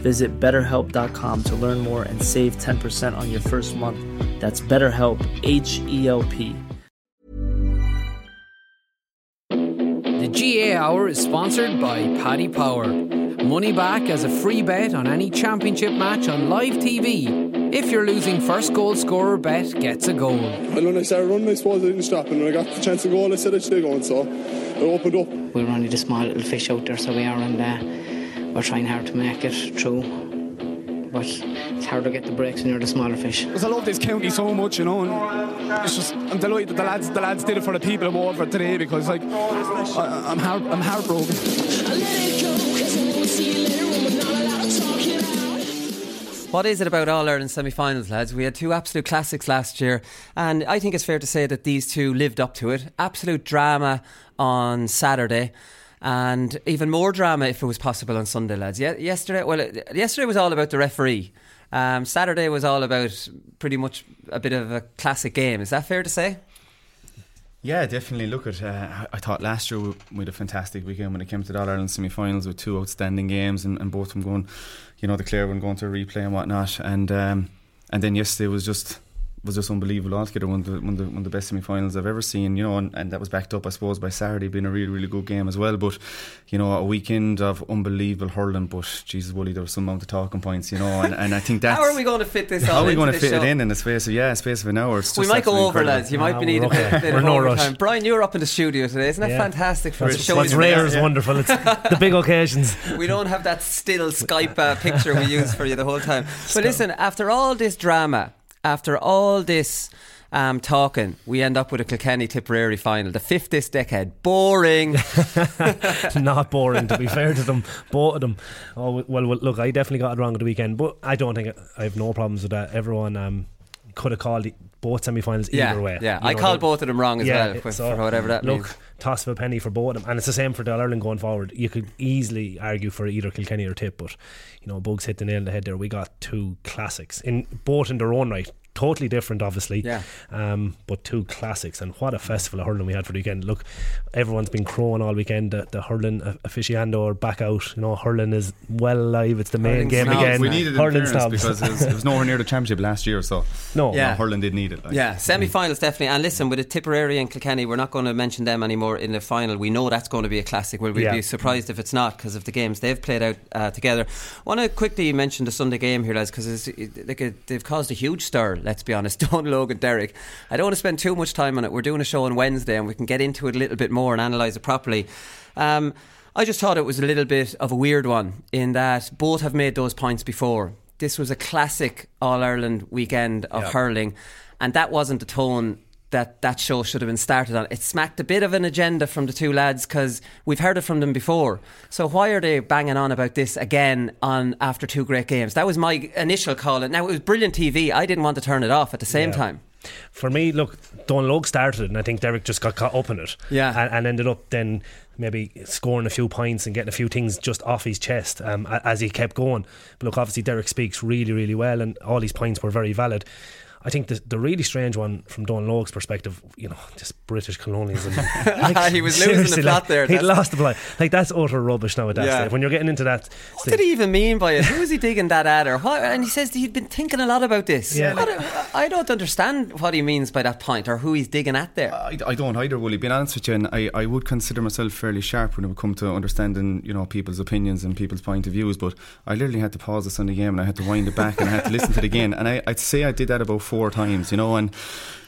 Visit betterhelp.com to learn more and save 10% on your first month. That's BetterHelp, H E L P. The GAA Hour is sponsored by Paddy Power. Money back as a free bet on any championship match on live TV. If you're losing first goal scorer bet gets a goal. And when I started running, I suppose I didn't stop. And when I got the chance to go, I said I should go. And so I opened up. We're only the small little fish out there, so we are, and uh, we're trying hard to make it through. But it's hard to get the breaks when you're the smaller fish. Because I love this county so much, you know. And it's just I'm delighted that the lads the lads did it for the people of Waterford today because like I, I'm heart, I'm heartbroken. What is it about All Ireland semi finals, lads? We had two absolute classics last year, and I think it's fair to say that these two lived up to it. Absolute drama on Saturday. And even more drama if it was possible on Sunday, lads. Ye- yesterday, well, yesterday was all about the referee. Um, Saturday was all about pretty much a bit of a classic game. Is that fair to say? Yeah, definitely. Look at. Uh, I thought last year we had a fantastic weekend when it came to the All Ireland semi-finals with two outstanding games and, and both of them going, you know, the Clare one going to a replay and whatnot, and um, and then yesterday was just was just unbelievable altogether. One of the one of the, one of the best semi-finals I've ever seen. You know, and, and that was backed up, I suppose, by Saturday being a really really good game as well. But you know, a weekend of unbelievable hurling. But Jesus, Wooly, there was some amount of talking points. You know, and, and I think that's how are we going to fit this? How are we going to fit show? it in in the space of yeah, space of an hour? It's we might go over, incredible. lads. You might No, be needing we're a okay. bit We're of no overtime. rush. Brian, you're up in the studio today. Isn't that Yeah. fantastic for What's, show? what's rare this? is wonderful. It's the big occasions. We don't have that still Skype uh, picture we use for you the whole time. But listen, after all this drama, after all this um, talking, we end up with a Kilkenny Tipperary final, the fifth this decade. Boring. Not boring, to be fair to them, both of them. Oh well, well, look, I definitely got it wrong at the weekend, but I don't think I have no problems with that. Everyone um, could have called the, both semi-finals yeah, either way. yeah. You I know, called both of them wrong as Yeah, well, for, so, for whatever that look, means. toss of a penny for both of them, and it's the same for the Ireland going forward. You could easily argue for either Kilkenny or Tip, but you know, Bugs hit the nail on the head there. We got two classics in both in their own right. Totally different, obviously. Yeah. Um, but two classics, and what a festival of hurling we had for the weekend. Look, everyone's been crowing all weekend. The, the hurling a- aficionado are back out. You know, hurling is well alive. It's the main Hurling game snobs, again. We needed it in hurling snobs. because it was, it was nowhere near the championship last year. So no, Yeah. no, hurling did need it. Like. Yeah, semi finals definitely. And listen, with the Tipperary and Kilkenny, we're not going to mention them anymore in the final. We know that's going to be a classic. We'll, we'll Yeah. be surprised if it's not because of the games they've played out uh, together. I want to quickly mention the Sunday game here, lads, because like they've caused a huge stir, let's be honest. Don Logan Derek. I don't want to spend too much time on it. We're doing a show on Wednesday and we can get into it a little bit more and analyse it properly. Um, I just thought it was a little bit of a weird one in that both have made those points before. This was a classic All Ireland weekend of hurling, and that wasn't the tone that that show should have been started on. It smacked a bit of an agenda from the two lads because we've heard it from them before. So why are they banging on about this again on after two great games? That was my initial call. And now it was brilliant TV. I didn't want to turn it off at the same Yeah. time. For me, look, Dónal Óg started it, and I think Derek just got caught up in it. Yeah. And, and ended up then maybe scoring a few points and getting a few things just off his chest um, as he kept going. But look, obviously, Derek speaks really, really well, and all his points were very valid. I think the, the really strange one from Dónal Óg's perspective, you know, just British colonialism. He was losing the seriously, plot like, there. He lost the plot. Like that's utter rubbish now at that Yeah. stage. When you're getting into that, What stage. did he even mean by it? Who was he digging that at? Or what? And he says he'd been thinking a lot about this. Yeah. What- I don't understand what he means by that point or who he's digging at there. I, I don't either, Willie. Being honest with you, and I, I would consider myself fairly sharp when it would come to understanding, you know, people's opinions and people's point of views. But I literally had to pause this on the Sunday game and I had to wind it back and I had to listen to it again. And I, I'd say I did that about four times, you know, and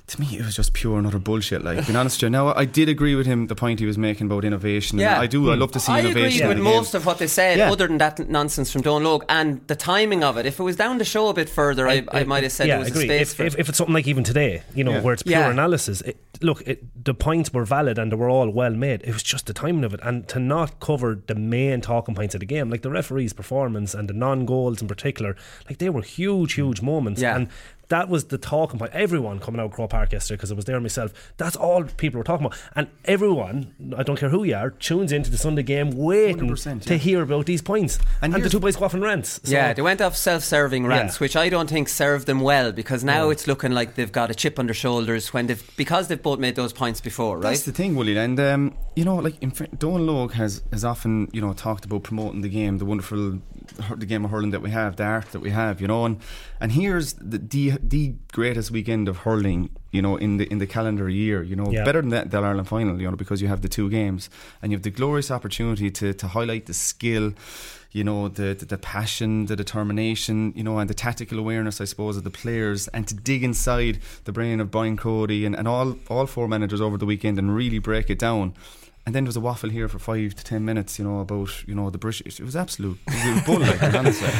to me it was just pure and utter bullshit. Like, being honest with you, now I did agree with him the point he was making about innovation. Yeah. I do. I love to see I innovation. agree with in most of what they said, Yeah. other than that nonsense from Dónal Óg and the timing of it. If it was down the show a bit further, I, I, might have said yeah, there was agree. a space if, for if, it. if it's something like even today, you know, Yeah. where it's pure Yeah. analysis, it, look, it, the points were valid and they were all well made. It was just the timing of it, and to not cover the main talking points of the game, like the referee's performance and the non-goals in particular, like they were huge, huge moments. Yeah. And that was the talking point. Everyone coming out of Croke Park yesterday because I was there myself. That's all people were talking about, and everyone, I don't care who you are, tunes into the Sunday game waiting 100%, to hear about these points. And, And the two boys go off on rants. So- yeah, they went off self-serving rants, Yeah. which I don't think served them well because now it's looking like they've got a chip on their shoulders when they've because they've both made those points before, right? That's the thing, Willie. And um, you know, like in fr- Dónal Óg has has often you know talked about promoting the game, the wonderful the game of hurling that we have, the art that we have, you know. And and here's the the, the greatest weekend of hurling, you know, in the in the calendar year, you know, Yeah. better than that the Ireland final, you know, because you have the two games and you have the glorious opportunity to to highlight the skill. You know the, the the passion, the determination, you know, and the tactical awareness, I suppose, of the players, and to dig inside the brain of Brian Cody and, and all all four managers over the weekend and really break it down. And then there was a waffle here for five to ten minutes, you know, about you know the British. It was absolute, it was bull, like,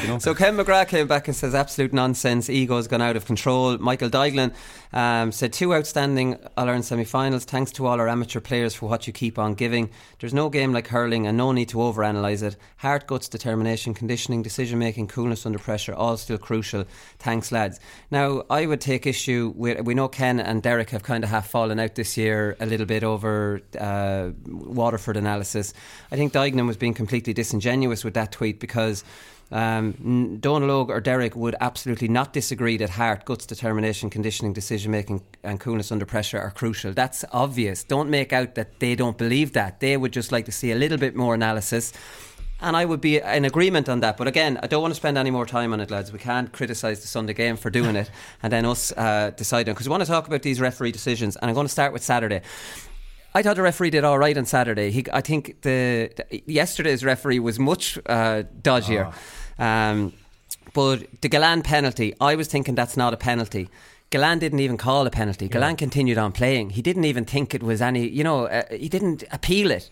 you know. So Ken McGrath came back and says absolute nonsense. Ego's gone out of control. Michael Duignan um, said two outstanding All Ireland semi-finals. Thanks to all our amateur players for what you keep on giving. There's no game like hurling, and no need to overanalyze it. Heart, guts, determination, conditioning, decision making, coolness under pressure, all still crucial. Thanks, lads. Now I would take issue with. We know Ken and Derek have kind of half fallen out this year a little bit over uh, Waterford analysis. I think Duignan was being completely disingenuous with that tweet because. Um, Dónal Óg or Derek would absolutely not disagree that heart, guts, determination, conditioning, decision making, and coolness under pressure are crucial. That's obvious. Don't make out that they don't believe that. They would just like to see a little bit more analysis. And I would be in agreement on that. But again, I don't want to spend any more time on it, lads. We can't criticise the Sunday game for doing it and then us uh, deciding. Because we want to talk about these referee decisions. And I'm going to start with Saturday. I thought the referee did all right on Saturday. He, I think the, the yesterday's referee was much uh, dodgier. Um, but the Gillane penalty, I was thinking that's not a penalty. Gillane didn't even call a penalty. Gillane continued on playing. He didn't even think it was any, you know, uh, he didn't appeal it.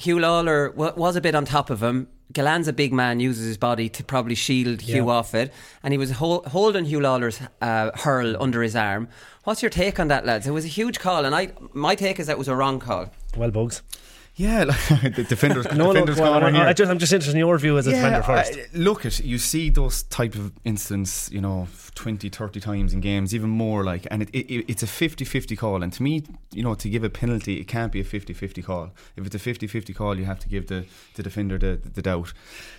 Huw Lawlor w- was a bit on top of him. Gillane's a big man, uses his body to probably shield Hugh Yeah. off it, and he was hol- holding Huw Lawlor's uh, hurl under his arm. What's your take on that, lads? It was a huge call, and I my take is that it was a wrong call. Well, bugs. yeah, like, the defenders, No, no, defenders well, corner I, here. I just, I'm just interested in your view as a defender first. I- look at you see those type of incidents, you know, 20, 30 times in games, even more like, and it, it, it's a 50-50 call. And to me, you know, to give a penalty, it can't be a 50-50 call. If it's a 50-50 call, you have to give the, the defender the, the doubt.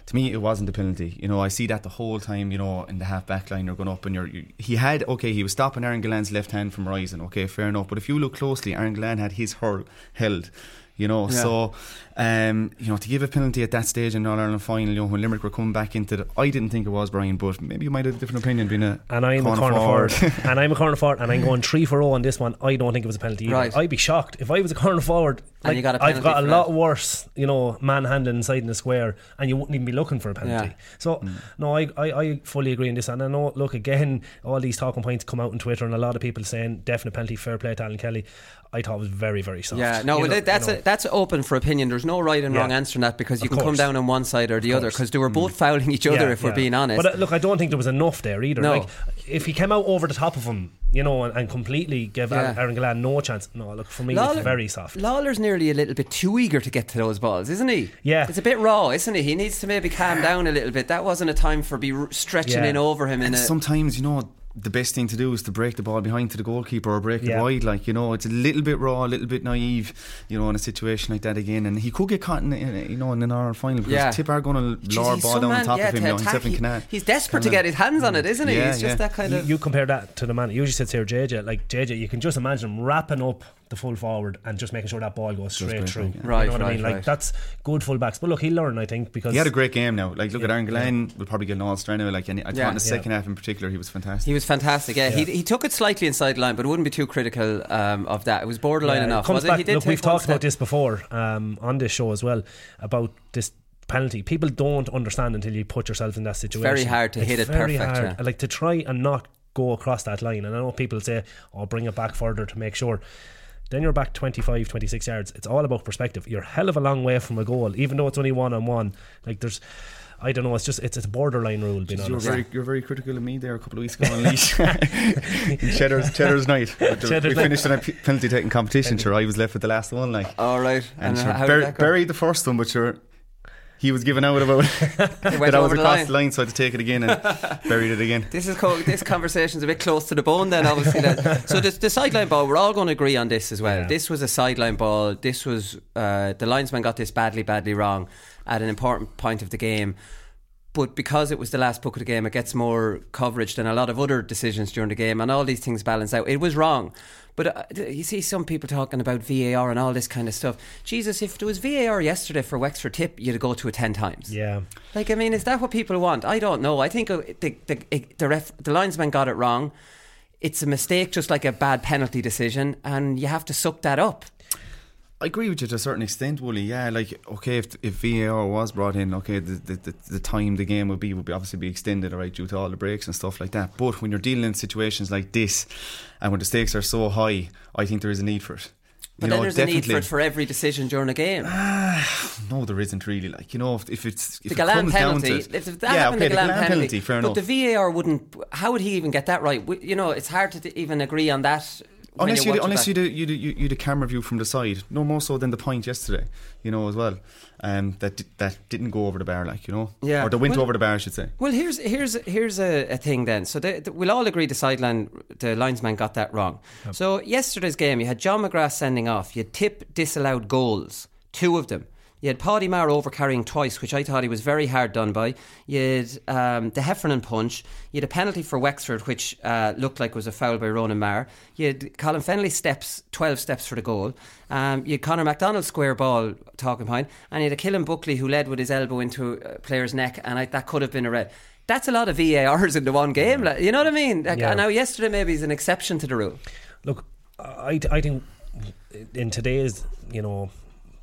To me, it wasn't a penalty. You know, I see that the whole time. You know, in the half back line, you're going up, and you're you, he had okay, he was stopping Aaron Gillane's left hand from rising. Okay, fair enough. But if you look closely, Aaron Gillane had his hurl held. You know, Yeah. so um, you know to give a penalty at that stage in the All Ireland final, you know when Limerick were coming back into the, I didn't think it was Brian, but maybe you might have a different opinion being a And I'm a corner forward, and I'm a corner forward, and I'm going three for zero on this one. I don't think it was a penalty. Either. Right. I'd be shocked if I was a corner forward. And Like, you got a I've got a lot that. worse, you know, manhandling inside in the square, and you wouldn't even be looking for a penalty. Yeah. So Mm. no, I, I I fully agree in this, and I know. Look again, all these talking points come out on Twitter, and a lot of people saying definite penalty, fair play to Alan Kelly. I thought it was very very soft. Yeah, no, You know- that's you know. a, that's open for opinion. There's no right and Yeah. wrong answer in that because you Of can come down on one side or the other because they were both fouling each other. Yeah, if we're being honest, But uh, look, I don't think there was enough there either. No. Like, if he came out over the top of him, you know, and, and completely give Yeah. Aaron Gillane no chance. No, look for me, Lawlor- it's very soft. Lawlor's nearly a little bit too eager to get to those balls, isn't he? Yeah. It's a bit raw, isn't he? He needs to maybe calm down a little bit. That wasn't a time for be r- stretching Yeah. in over him in And a. sometimes, you know, the best thing to do is to break the ball behind to the goalkeeper or break Yeah. it wide. Like, you know, it's a little bit raw, a little bit naive, you know, in a situation like that again. And he could get caught in, in you know, in an hour final because Yeah. Tip are going to Jeez, lower ball down on top yeah, of him, to you know, attack. himself He- He's desperate to Kinda- get his hands on it, isn't he? Yeah, He's just yeah. that kind You, of. you compare that to the man. You Usually sits here, JJ. Like JJ, you can just imagine him wrapping up the full forward and just making sure that ball goes straight straight through. back, yeah. Right, you know what I mean? Like right. that's good fullbacks. But look, he'll learn, I think, because He had a great game now. Like, look at Yeah, Aaron Gillane, will probably get an all star now. Like, and I thought Yeah. in the Yeah. second half in particular, he was fantastic. He was fantastic. Yeah, He, he took it slightly inside line, but wouldn't be too critical um, of that. It was borderline Yeah, it enough. comes Was it? back- He did look, we've talked about this before um, on this show as well about this penalty. People don't understand until you put yourself in that situation. very hard to It's hit it very perfect, hard. yeah. Like to try and not go across that line. And I know people say, "Oh, bring it back further to make sure." Then you're back 25, 26 yards. It's all about perspective. You're a hell of a long way from a goal, even though it's only one on one. Like there's, I don't know. It's just it's, it's a borderline rule. Being you were honest. very, you were very critical of me there a couple of weeks ago on Laois. Cheddar's, Cheddar's night. Cheddar's we night. finished in a penalty taking competition. Sure, I was left with the last one. Like, All right. and And, sure, bur- did that go? buried the first one, but sure, he was giving out about It that went I was over the across line. the line, so I had to take it again and buried it again. This is co- this conversation's a bit close to the bone. Then obviously, then. so the, the sideline ball. We're all going to agree on this as well. Yeah. This was a sideline ball. This was uh, the linesman got this badly, badly wrong at an important point of the game. But because it was the last book of the game, it gets more coverage than a lot of other decisions during the game, and all these things balance out. It was wrong. But uh, you see some people talking about VAR and all this kind of stuff. Jesus, if there was VAR yesterday for Wexford Tip, you'd go to it 10 times. Yeah. Like, I mean, is that what people want? I don't know. I think uh, the the the, ref, the linesman got it wrong. It's a mistake, just like a bad penalty decision, and you have to suck that up. I agree with you to a certain extent, Wooly. Yeah, like okay, if if VAR was brought in, okay, the, the, the, the time the game would be would be obviously be extended, all right, due to all the breaks and stuff like that. But when you're dealing in situations like this, and when the stakes are so high, I think there is a need for it. But You then know, there's a need for it for every decision during a game. No, there isn't really. Like you know, if, if it's if the it comes down penalty, to it, if that yeah, happened, okay, the Gillane penalty, penalty, fair but enough. the VAR wouldn't. How would he even get that right? You know, it's hard to even agree on that. Unless you unless you do you do you, you the camera view from the side, no more so than the point yesterday, you know as well, um, that di- that didn't go over the bar, like you know, Yeah. or that went Well- over the bar, I should say. Well, here's here's here's a, a thing then. So the, the- we'll all agree the sideline, the linesman got that wrong. So yesterday's game, you had John McGrath sending off. You Tip disallowed goals, two of them. You had Paddy Maher over carrying twice, which I thought he was very hard done by. You had um, the Heffernan punch. You had a penalty for Wexford, which uh, looked like was a foul by Ronan Maher. You had Colin Fennelly steps, 12 steps for the goal. Um, you had Conor MacDonald square ball talking behind. And you had a Killian Buckley who led with his elbow into a player's neck, and I, that could have been a red. That's a lot of VARs in the one game. like, You know what I mean? Like, Yeah. Now, yesterday maybe is an exception to the rule. Look, I, I think in today's you know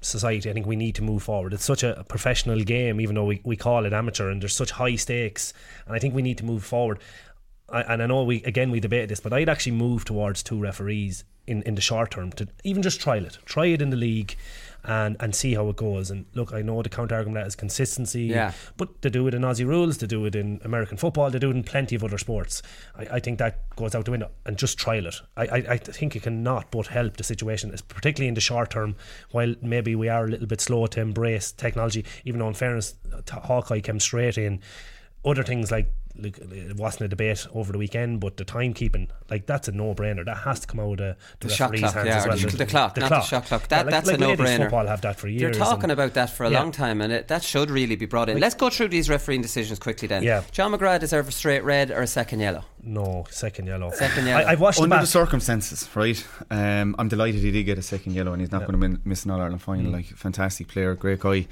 society, I think we need to move forward. It's such a professional game, even though we, we call it amateur, and there's such high stakes, and I think we need to move forward. I, and I know we again we debated this, but I'd actually move towards two referees in, in the short term to even just trial it, try it in the league, and and see how it goes. And look, I know the counter argument that is consistency, Yeah. but they do it in Aussie rules, they do it in American football, they do it in plenty of other sports. I, I think that goes out the window and just trial it. I, I, I think it cannot but help the situation, particularly in the short term, while maybe we are a little bit slow to embrace technology, even though in fairness, Hawkeye came straight in. Other things like look, it wasn't a debate over the weekend, but the timekeeping, like that's a no-brainer. That has to come out of the, the, The shot referee's clock, hands yeah, as well. the, the clock, not the shot clock. That, Yeah, like- that's like a no-brainer. Football have that for years. They're talking and- about that for a Yeah. long time, and it, that should really be brought in. Let's go through these refereeing decisions quickly then. Yeah. John McGrath deserves a straight red or a second yellow. No, second yellow. Second yellow. I, I've watched Under the the circumstances, right? Um, I'm delighted he did get a second yellow, and he's not Yeah. going to miss an All Ireland final. Mm. Like fantastic player, great guy.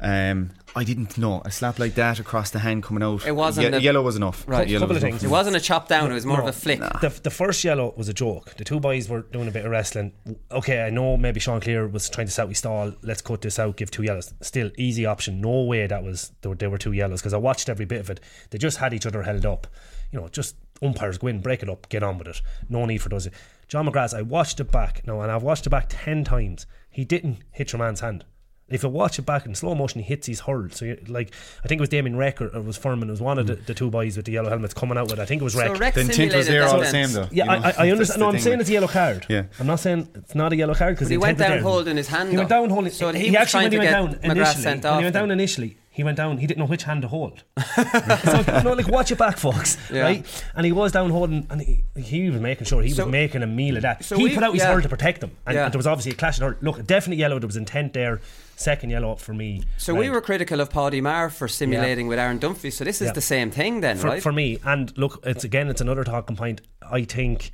Um, I didn't know a slap like that across the hand coming out. It wasn't Ye- a- yellow was enough. Right. Yellow Couple was of enough. things. It wasn't a chop down, it was more No. of a flick. The, the first yellow was a joke. The two boys were doing a bit of wrestling. Okay, I know maybe Sean Cleere was trying to set we stall. Let's cut this out. Give two yellows. Still easy option. No way that was there were, there were two yellows because I watched every bit of it. They just had each other held up. You know, just umpires go in, break it up, get on with it. No need for those. John McGrath, I watched it back now, and I've watched it back ten times. He didn't hit your man's hand. If you watch it back in slow motion, he hits his hurl. So, you, like, I think it was Damien Reck or, or it was Furman. It was one of the, hmm. the two boys with the yellow helmets coming out with. it. I think it was Reck. So Rex The intent was there that all the same though. yeah, you know? I, I, I understand. No, I'm saying it's a yellow card. Yeah. I'm not saying it's not a yellow card because But he went down holding his hand He went down holding. So he, he actually when he went down McGrath initially. When he went down initially, he went down. He didn't know which hand to hold. so no, like watch your back, folks. Yeah. Right, and he was down holding, and he, he was making sure he So- was making a meal of that. so he we- put out his yeah. hurl to protect them, and, Yeah. and there was obviously a clash. Hurl. Look, definitely yellow. There was intent there. Second yellow up for me. So we were critical of Paddy Maher for simulating with Aaron Dunphy. So this is the same thing then, for, right? for me. And look, it's again, it's another talking point. I think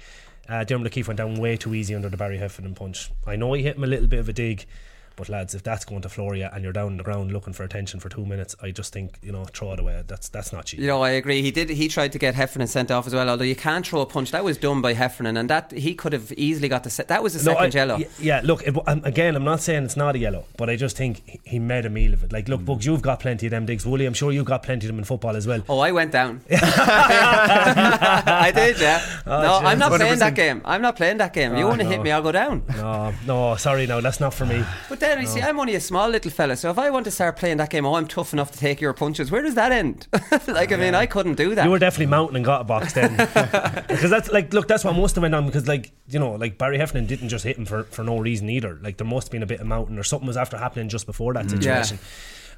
uh, Dermot O'Keefe went down way too easy under the Barry Heffernan punch. I know he hit him a little bit of a dig. But lads, if that's going to floor you and you're down on the ground looking for attention for two minutes, I just think you know throw it away. That's that's not cheap. You know, I agree. He did. He tried to get Heffernan sent off as well. Although you can't throw a punch, that was done by Heffernan, and that he could have easily got the. set. that was the No, second I- yellow. y- Yeah, look, it, um, again, I'm not saying it's not a yellow, but I just think he- he made a meal of it. Like, look, Mm. Bugs, you've got plenty of them digs. Wooly, I'm sure you've got plenty of them in football as well. Oh, I went down. I did, yeah. Oh, no, I'm not James. playing that game. I'm not playing that game. you Oh, want to no. hit me, I'll go down. No, no, sorry, no, that's not for me. But then you see, I'm only a small little fella, so if I want to start playing that game, oh, I'm tough enough to take your punches. Where does that end? like, I mean, I couldn't do that. You were definitely mounting and got a box then, because that's like, look, that's what must have went on. Because like, you know, like Barry Heffernan didn't just hit him for, for no reason either. Like there must have been a bit of mounting or something was after happening just before that situation.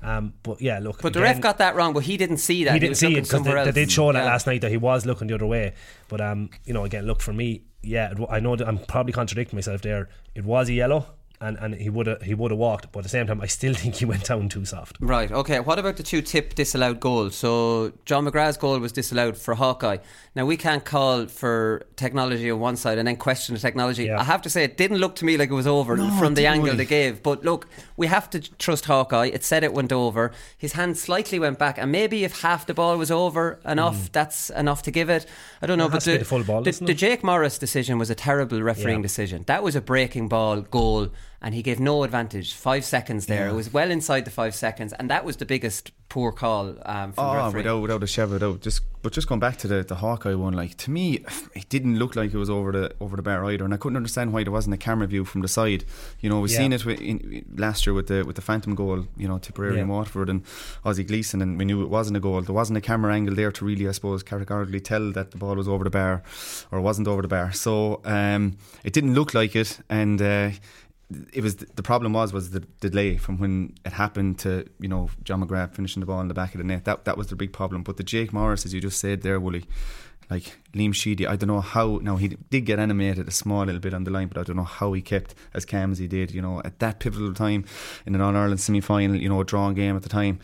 Um, but yeah, look, but the ref got that wrong, but he didn't see that. he didn't was see it because they, they did show that Yeah. last night that he was looking the other way. But um, you know, again, look for me, yeah, it, I know that I'm probably contradicting myself there. It was a yellow, and, and he would have he would have walked, but at the same time, I still think he went down too soft. Right, okay. What about the two tip disallowed goals? So, John McGrath's goal was disallowed for Hawkeye. Now, we can't call for technology on one side and then question the technology. Yeah. I have to say, it didn't look to me like it was over No, from the angle really. they gave. But look, we have to trust Hawkeye. It said it went over. His hand slightly went back. And maybe if half the ball was over enough, mm. that's enough to give it. I don't know. It but has to be the full ball, the, the? Jake Morris decision was a terrible refereeing Yeah. decision. That was a breaking ball goal. And he gave no advantage. Five seconds there. It was well inside the five seconds. And that was the biggest poor call um, from the Oh, referee. without without a shadow of a doubt. Just but just going back to the, the Hawkeye one, like to me, it didn't look like it was over the over the bar either, and I couldn't understand why there wasn't a camera view from the side. You know, we Yeah. seen it with, in, last year with the with the Phantom goal. You know, Tipperary Yeah. and Waterford and Ozzie Gleeson, and we knew it wasn't a goal. There wasn't a camera angle there to really, I suppose, categorically tell that the ball was over the bar or wasn't over the bar. So um, it didn't look like it, and. Uh, it was the problem was was the delay from when it happened to you know John McGrath finishing the ball in the back of the net. That that was the big problem. But the Jake Morris, as you just said there, Wooly, like Liam Sheedy, I don't know how. Now he did get animated a small little bit on the line, but I don't know how he kept as calm as he did. You know, at that pivotal time in an All Ireland semi final, you know, a drawn game at the time.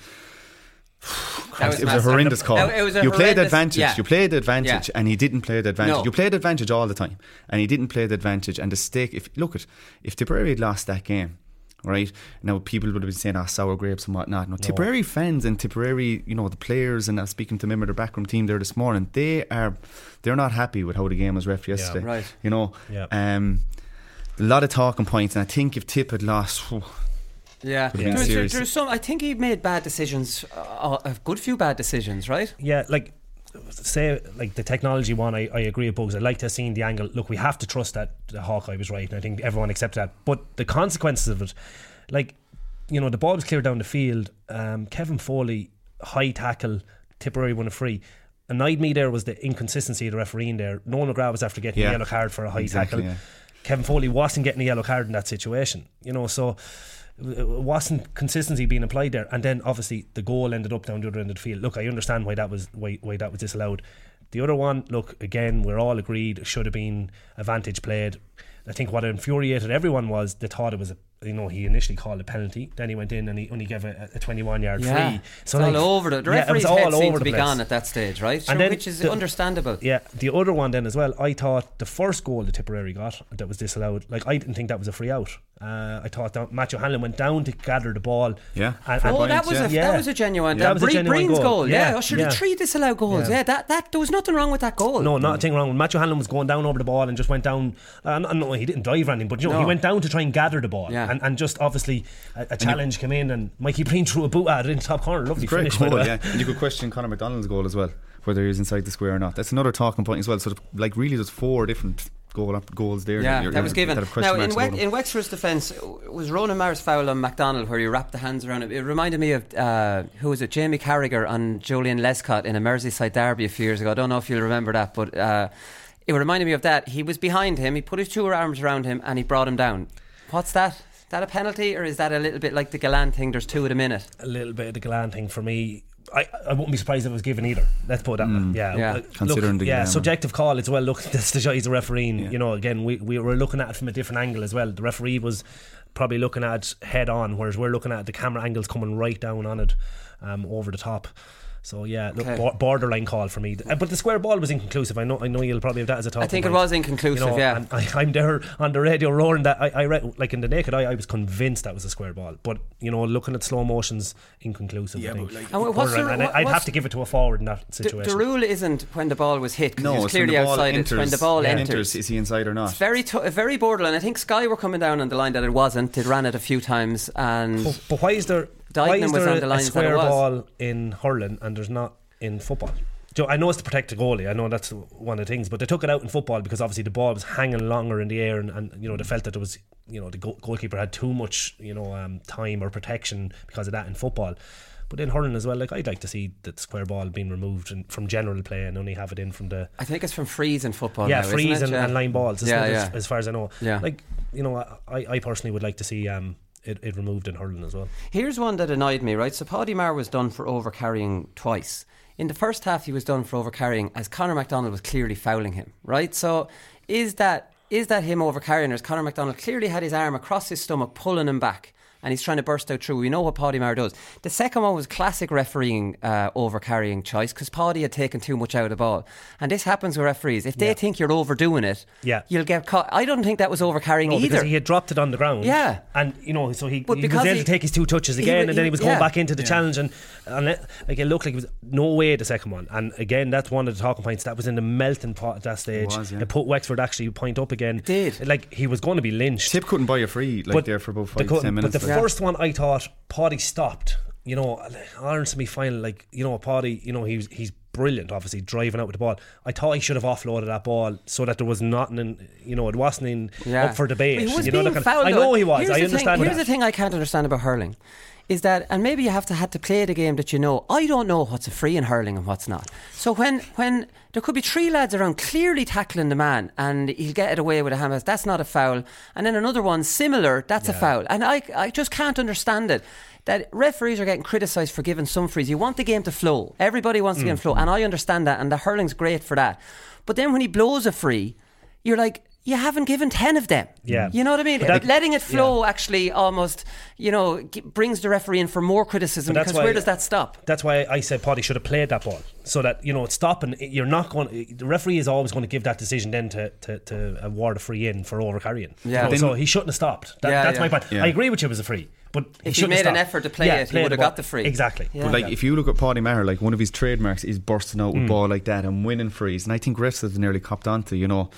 That it was a horrendous call. It was a you played advantage. yeah. You played advantage, Yeah. and he didn't play the advantage. No. You played advantage all the time, and he didn't play the advantage. And the stake, if look at, if Tipperary had lost that game, right now people would have been saying, "Ah, sour grapes and whatnot." No, Tipperary fans and Tipperary, you know, the players, and I was speaking to them in their backroom team there this morning. They are, they're not happy with how the game was ref yesterday. right. You know, Yeah. um, a lot of talking points, and I think if Tip had lost. whew, Yeah, been There was- serious. there was some. I think he made bad decisions, uh, a good few bad decisions, right? Yeah, like say like the technology one, I, I agree with Bugs. I like to have seen the angle. Look, we have to trust that the Hawkeye was right, and I think everyone accepted that. But the consequences of it, like you know, the ball was cleared down the field. Um, Kevin Foley high tackle, Tipperary won a free. Annoyed me there was the inconsistency of the refereeing there. Nolan McGrath was after getting Yeah. a yellow card for a high Exactly, tackle. yeah. Kevin Foley wasn't getting a yellow card in that situation. You know, so it wasn't consistency being applied there. And then obviously the goal ended up down the other end of the field. Look, I understand why that was why, why that was disallowed. The other one, look, again, we're all agreed should have been advantage played. I think what infuriated everyone was they thought it was a you know he initially called a penalty, then he went in and he only gave a, a 21 yard Yeah, free. it's all over the. The yeah, it was referee's all head over seemed to the be place. gone at that stage, right? Sure, which is the- understandable. Yeah, the other one then as well. I thought the first goal that Tipperary got that was disallowed. Like I didn't think that was a free out. Uh, I thought that Matthew Hanlon went down to gather the ball. Yeah, and, and- Oh, that was yeah. a that was a genuine. That That was a genuine Breen's goal. goal. Yeah, Yeah, oh, sure, yeah. the three disallowed goals. Yeah. Yeah. that that there was nothing wrong with that goal. No, nothing wrong. Matthew Hanlon was going down over the ball and just went down. Uh, no, no, he didn't dive or anything, but you know, No. he went down to try and gather the ball, Yeah. and, and just obviously a, a challenge came in, and Mikey Breen threw a boot at it in the top corner. Lovely Great finish. goal, yeah. And you could question Conor McDonald's goal as well, whether he was inside the square or not. That's another talking point as well. So, like, really, there's four different goal up goals there. Yeah, you're- that was given. that Now, in, we- in Wexford's defence, was Ronan Maher's foul on McDonald where he wrapped the hands around him? It reminded me of, uh, who was it, Jamie Carragher and Joleon Lescott in a Merseyside derby a few years ago. I don't know if you'll remember that, but uh, it reminded me of that. He was behind him, he put his two arms around him and he brought him down. What's that? Is that a penalty or is that a little bit like the Gillane thing? There's two at a minute. a little bit of the Gillane thing for me. I, I wouldn't be surprised if it was given either. Let's put it that way. Yeah, Yeah. Uh, Considering the yeah, subjective call as well. Look, that's the he's a referee. Yeah. You know, again, we we were looking at it from a different angle as well. The referee was probably looking at it head on, whereas we're looking at the camera angles coming right down on it, um, over the top. So yeah, look, Okay. bor- borderline call for me. Uh, But the square ball was inconclusive. I know, I know you'll probably have that as a talking I think it was inconclusive, You know, yeah. and I, I'm there on the radio roaring that I, I read, like in the naked eye, I was convinced that was a square ball. But you know, looking at slow motions, inconclusive. I think. And what's the- Borderline. And I- I'd what's- have to give it to a forward in that The, situation. the rule isn't when the ball was hit, 'cause no, he was it's clearly outside enters, it. When the ball yeah, enters. is he inside or not? It's very, t- very borderline. I think Sky were coming down on the line that it wasn't. They'd ran it a few times, and but, but why is there why Dykeman is was there on the a, lines a square ball in hurling and there's not in football? Joe, I know it's to protect the goalie. I know that's one of the things, but they took it out in football because obviously the ball was hanging longer in the air, and, and you know they felt that there was, you know, the goal- goalkeeper had too much, you know, um, time or protection because of that in football. But in hurling as well, like I'd like to see the square ball being removed and, from general play and only have it in from the I think it's from frees in football. yeah, now, it? and, Yeah. and line balls. Yeah, as, as far as I know. Yeah. like you know, I, I personally would like to see um it, it removed in hurling as well. Here's one that annoyed me, right? So Paddy Maher was done for overcarrying twice. In the first half, he was done for overcarrying as Conor McDonald was clearly fouling him, right? So is that is that him overcarrying, or is Conor McDonald clearly had his arm across his stomach, pulling him back? And he's trying to burst out through. We know what Paddy Maher does. The second one was classic refereeing uh, overcarrying choice because Paddy had taken too much out of the ball. And this happens with referees. If they Yeah. think you're overdoing it, Yeah. you'll get caught. I don't think that was overcarrying No, either. because he had dropped it on the ground. Yeah. and you know, so he, But he was because able he- to take his two touches again, wa- and then he- he was going yeah. back into the challenge, and and it, like it looked like it was no way the second one. And again, that's one of the talking points. That was in the melting pot at that stage. was, yeah. It put Wexford actually point up again. did. like he was going to be lynched. Tip couldn't buy a free like there for about they five couldn't. ten minutes. But the like. first one, I thought Paddy stopped. You know, Ireland semi final, like you know, Paddy. You know, he's he's brilliant. Obviously, driving out with the ball. I thought he should have offloaded that ball so that there was nothing. In, you know, it wasn't in, Yeah. up for debate. He was you know, being that kind of- fouled, I know he was. Here's I understand Thing, here's that. the thing I can't understand about hurling. Is that, and maybe you have to had to play the game that you know. I don't know what's a free in hurling and what's not. So when when there could be three lads around clearly tackling the man and he'll get it away with a hammer, that's not a foul. And then another one similar, that's a foul. And I I just can't understand it. That referees are getting criticised for giving some frees. You want the game to flow. Everybody wants the game to mm. flow, and I understand that. And the hurling's great for that. But then when he blows a free, you're like, you haven't given ten of them. Yeah. you know what I mean. That- Letting it flow actually almost, you know, g- brings the referee in for more criticism that's because why- where does that stop? That's why I said Paddy should have played that ball so that you know it's stopping. You're not going. The referee is always going to give that decision then to, to, to award a free in for overcarrying. Yeah. You know, so he shouldn't have stopped. That, Yeah, that's yeah. my point. Yeah. I agree with you. It was a free, but he If he shouldn't have made an effort to play Yeah, it, he would have got the free. Exactly. Yeah. But like, if you look at Paddy Maher, like one of his trademarks is bursting Mm. out with ball like that and winning frees, and I think refs have nearly copped onto. You know,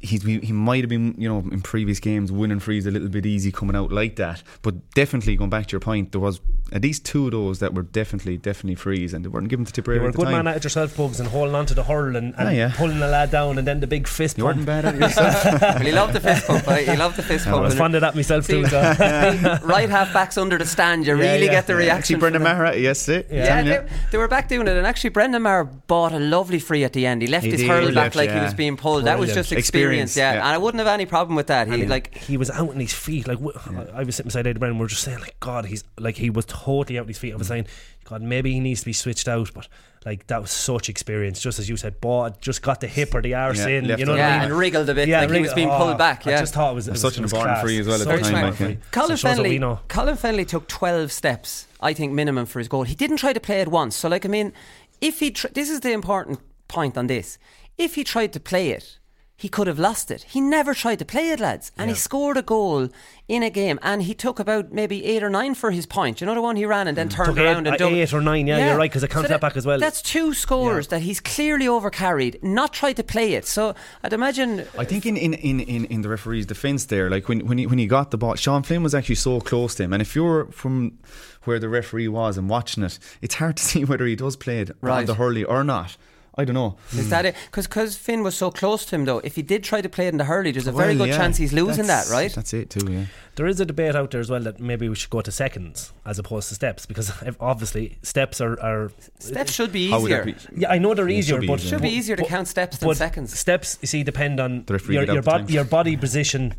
he's he might have been you know in previous games winning frees a little bit easy coming out like that, but definitely going back to your point, there was at least two of those that were definitely definitely frees, and they weren't given to Tipperary You were a the good time. man at it yourself, Bugs, and holding on to the hurl and, and Ah, yeah. pulling the lad down, and then the big fist you pump. weren't bad at yourself. well, he loved the fist pump. right? He loved the fist I pump. was And fond of that myself See, too. So. right half backs under the stand, you Yeah, really yeah. get the Actually, reaction. Brendan from them. Maher, yes, it. Yeah, yeah. They, they were back doing it, and actually, Brendan Maher bought a lovely free at the end. He left He his did, hurl he back left, like he was being pulled. That was just experience, Experience, yeah. yeah. And I wouldn't have any problem with that. He And like he was out on his feet. Like w- I was sitting beside Eddie Brennan, we are just saying, like God, he's like he was totally out on his feet. I was mm. saying, God, maybe he needs to be switched out, but like that was such experience. Just as you said, bought just got the hip or the arse Yeah, in. You know it. what I yeah, mean? and wriggled a bit like he was being oh, pulled back. Yeah, I just thought it was, it was Such an it was important class. free as well at So the Very time, smart. like, yeah. Colin So it shows what we Fennelly, know. Colin Fennelly took 12 steps, I think, minimum for his goal. He didn't try to play it once. So, like, I mean, if he, tr- this is the important point on this. If he tried to play it, he could have lost it. He never tried to play it, lads. And he scored a goal in a game. And he took about maybe eight or nine for his point. You know the one he ran and then turned Mm. Took eight- around and uh, done eight or nine, yeah, you're right, 'cause I counted that back as well. That's two scores that he's clearly overcarried, not tried to play it. So I'd imagine. I think in, in, in, in, in the referee's defence there, like when when he, when he got the ball, Sean Flynn was actually so close to him, and if you're from where the referee was and watching it, it's hard to see whether he does play it Right. on the hurley or not. I don't know. Is that it? Because Finn was so close to him, though. If he did try to play it in the hurley, there's a very good yeah, chance he's losing that's- that, right? That's it too. Yeah. There is a debate out there as well that maybe we should go to seconds as opposed to steps because obviously steps are. are Steps should be easier. be? yeah, I know they're Yeah, easier, but easier. Should be easier to but- count steps than but seconds. Steps, you see, depend on your your, the bod- time. your body position.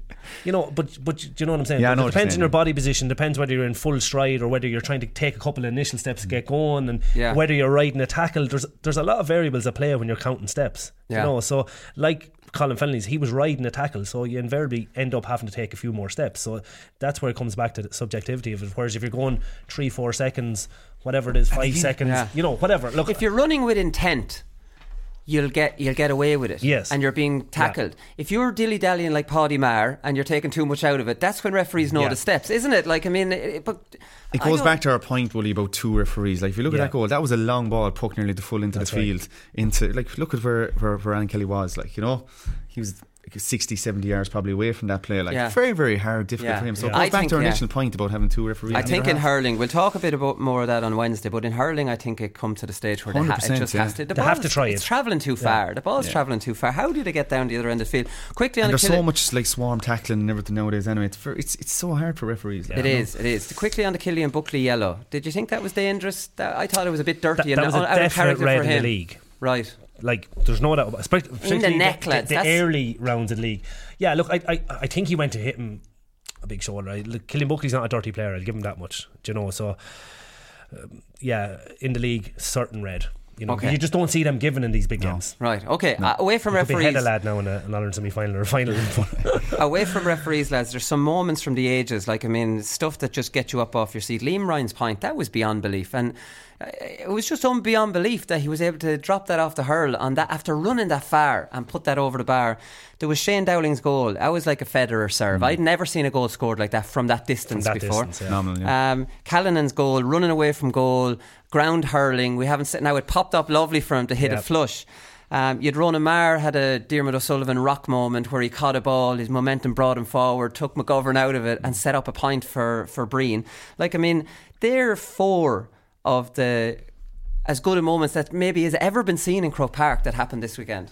You know, but but do you know what I'm saying? Yeah, I know it what you're depends on your body position. Depends whether you're in full stride or whether you're trying to take a couple of initial steps to get going, and Yeah. whether you're riding a tackle. There's there's a lot of variables at play when you're counting steps. Yeah. You know, so like Colin Fennelly's, he was riding a tackle, so you invariably end up having to take a few more steps. So that's where it comes back to the subjectivity of it. Whereas if you're going three, four seconds, whatever it is, five seconds, Yeah. you know, whatever. Look, if you're running with intent, you'll get you'll get away with it. Yes. and you're being tackled. If you're dilly dallying like Paddy Maher and you're taking too much out of it, that's when referees know Yeah. the steps, isn't it? Like I mean, it, but It goes back to our point, Willie, about two referees. Like if you look Yeah. at that goal, that was a long ball puck nearly the full into That's the right. field. Into like look at where, where where Alan Kelly was. Like you know, he was like 60, 70 yards probably away from that play. Like Yeah. very very hard, difficult Yeah. for him. So Yeah. it back think, to our yeah. initial point about having two referees. I think in half. hurling, we'll talk a bit about more of that on Wednesday. But in hurling, I think it come to the stage where they ha- it just yeah. has to. The They have to try It's travelling too far. The ball's Yeah. travelling too far. How do they get down the other end of the field quickly? On And a there's kill- so much like swarm tackling and everything nowadays. Anyway, it's very, it's it's so hard for referees. Like, It you know. is, it is. Quickly on the Killian Buckley yellow. Did you think that was dangerous? That, I thought it was a bit dirty that, and that was out a of definite character red for in him. the league. Right. Like, there's no doubt. espe- Particularly neck, the, lads, the, the that's- early rounds of the league. Yeah, look, I, I, I think he went to hit him a big shoulder. I, look, Killian Buckley's not a dirty player. I'll give him that much. Do you know? So, um, yeah, in the league, certain red. You know, Okay. you just don't see them given in these big No. games. Right. Okay. Uh, away from You could be referees. a lad now in a, another semi final or final. away from referees, lads, there's some moments from the ages, like I mean, stuff that just get you up off your seat. Liam Ryan's point, that was beyond belief, and it was just un- beyond belief that he was able to drop that off the hurl on that after running that far and put that over the bar. There was Shane Dowling's goal. That was like a Federer serve. I'd never seen a goal scored like that from that distance that before. distance, yeah. Um, Callanan's goal, running away from goal, ground hurling. We haven't seen now. It popped up lovely for him to hit Yeah. it flush. Um, you'd Ronan Maher had a Dermot O'Sullivan rock moment where he caught a ball, his momentum brought him forward, took McGovern out of it, and set up a point for for Breen. Like I mean, they're four of the as good a moments that maybe has ever been seen in Croke Park that happened this weekend.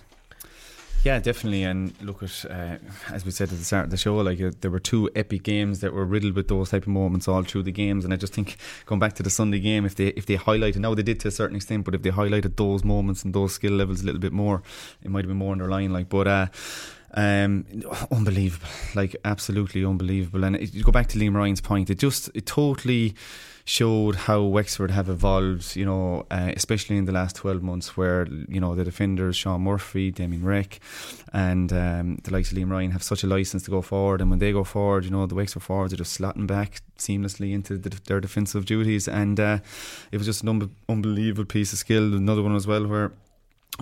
Yeah, definitely. And look at uh, as we said at the start of the show, like uh, there were two epic games that were riddled with those type of moments all through the games. And I just think going back to the Sunday game, if they if they highlighted, now they did to a certain extent, but if they highlighted those moments and those skill levels a little bit more, it might have been more line. Like, but. uh um, unbelievable, like absolutely unbelievable. And it, you go back to Liam Ryan's point; it just it totally showed how Wexford have evolved. You know, uh, especially in the last twelve months, where you know the defenders Sean Murphy, Damien Reck, and um, the likes of Liam Ryan have such a license to go forward. And when they go forward, you know the Wexford forwards are just slotting back seamlessly into the, their defensive duties. And uh, it was just an unbe- unbelievable piece of skill. Another one as well where.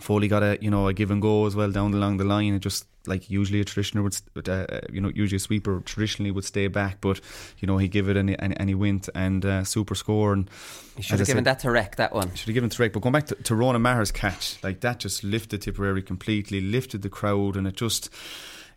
Foley got a you know a give and go as well down along the line. It just like usually a traditioner would uh, you know usually a sweeper traditionally would stay back, but you know he give it and, and, and he went and uh, super score and You should have given said- that to Reck, that one. should have given to Rick. But going back to, to Ronan Maher's catch, like that just lifted Tipperary completely, lifted the crowd, and it just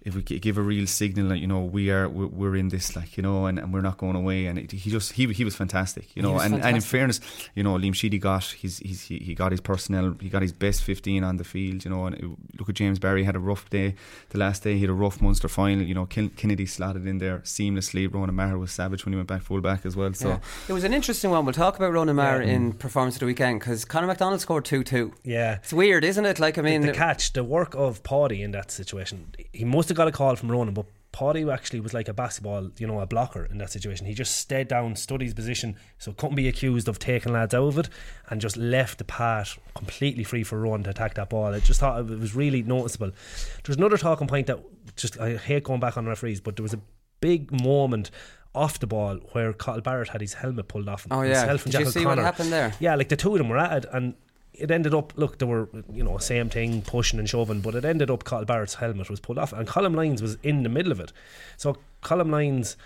if we g- give a real signal that you know we are we're, we're in this, like you know, and, and we're not going away. And it, he just he he was fantastic, you know. was And, and in fairness, you know, Liam Sheedy got he's, he's he, he got his personnel, he got his best fifteen on the field, you know. And it, look at James Barry had a rough day. The last day he had a rough Munster final. You know, Ken, Kennedy slotted in there seamlessly. Ronan Maher was savage when he went back full back as well. So. Yeah. It was an interesting one. We'll talk about Ronan Maher Yeah. in mm. performance of the weekend because Conor McDonald scored 2 2. yeah. It's weird, isn't it? Like, I mean, the catch, the work of Paddy in that situation, he must have got a call from Ronan, but Paddy actually was like a basketball, you know, a blocker in that situation. He just stayed down, stood his position, so couldn't be accused of taking lads out of it, and just left the path completely free for Ronan to attack that ball. I just thought it was really noticeable. There's another talking point that just I hate going back on referees, but there was a big moment off the ball where Cathal Barrett had his helmet pulled off. Oh, yeah. himself and Did you see what happened there? Yeah, like the two of them were at it, and it ended up. Look, they were you know same thing, pushing and shoving, but it ended up. Cathal Barrett's helmet was pulled off, and Colm Lyons was in the middle of it. So Colm Lyons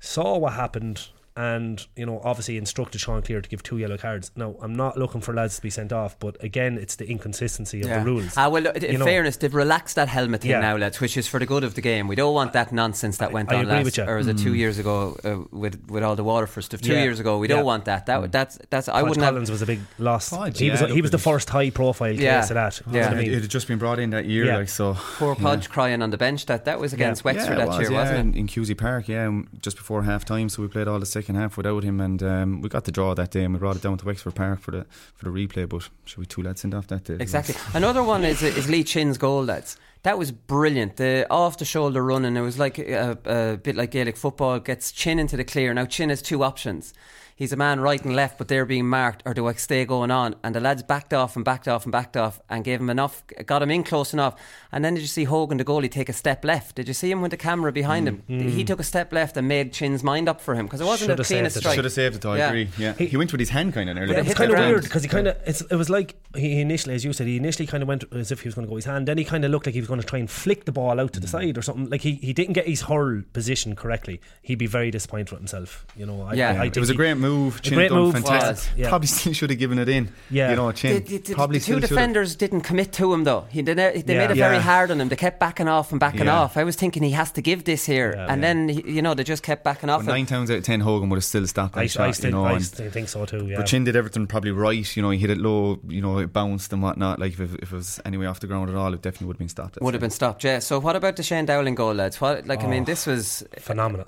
saw what happened, and you know obviously instructed Sean Cleere to give two yellow cards. Now I'm not looking for lads to be sent off, but again it's the inconsistency of Yeah. the rules. Ah, well, in You know- fairness, they've relaxed that helmet thing Yeah. now, lads, which is for the good of the game. We don't want that nonsense that went I on agree last, with you. or was it two Mm. years ago uh, with with all the Waterford stuff? Two Yeah. years ago, we don't Yeah. want that. That that's that's I Podge wouldn't have. Was a big loss. Podge, he was he was the first high profile Yeah. case of that. You Yeah. I It, mean? it had just been brought in that year, Yeah. like so. Poor yeah. Podge crying on the bench. That that was against Wexford yeah, that it year, was, wasn't it? in, in Cusack Park, yeah, um, just before half time. So we played all the second half without him, and um, we got the draw that day. and We brought it down to Wexford Park for the for the replay. But should we two lads sent off that day? Exactly. Another one is is Lee Chin's goal. Lads, that was brilliant. The off the shoulder run, and it was like a, a bit like Gaelic football. Gets Chin into the clear. Now Chin has two options. He's a man right and left, but they're being marked, or do I stay going on? And the lads backed off and backed off and backed off, and gave him enough, got him in close enough. And then did you see Hogan, the goalie, take a step left? Did you see him with the camera behind him? Mm, mm. He took a step left and made Chin's mind up for him because it wasn't Should a have cleanest saved strike. Should have saved it. I Yeah. agree. Yeah, he, went with his hand kind of nearly. But it was kind of weird because he kind of it was like he initially, as you said, he initially kind of went as if he was going to go his hand. Then he kind of looked like he was going to try and flick the ball out to the mm. side or something. Like he, he didn't get his hurl position correctly. He'd be very disappointed with himself. You know, I, Yeah. I, I it was a great move. Chin great done move, fantastic. was, yeah. Probably still should have given it in. Yeah. you know, Chin. The, the- the- probably the two still should have. defenders didn't commit to him though. He did, they Yeah. made it very Yeah. hard on him. They kept backing off and backing Yeah. off. I was thinking he has to give this here, Yeah, and yeah. then you know they just kept backing off. But him. nine times out of ten, Hogan would have still stopped that I, shot. I, still, you know, I and- still think so too. Yeah. But Chin did everything probably right. You know, he hit it low. You know, it bounced and whatnot. Like if it, if it was anyway off the ground at all, it definitely would have been stopped. I'd have been stopped, yeah. So what about the Shane Dowling goal, lads? What, like, I mean, Oh. this was. phenomenal.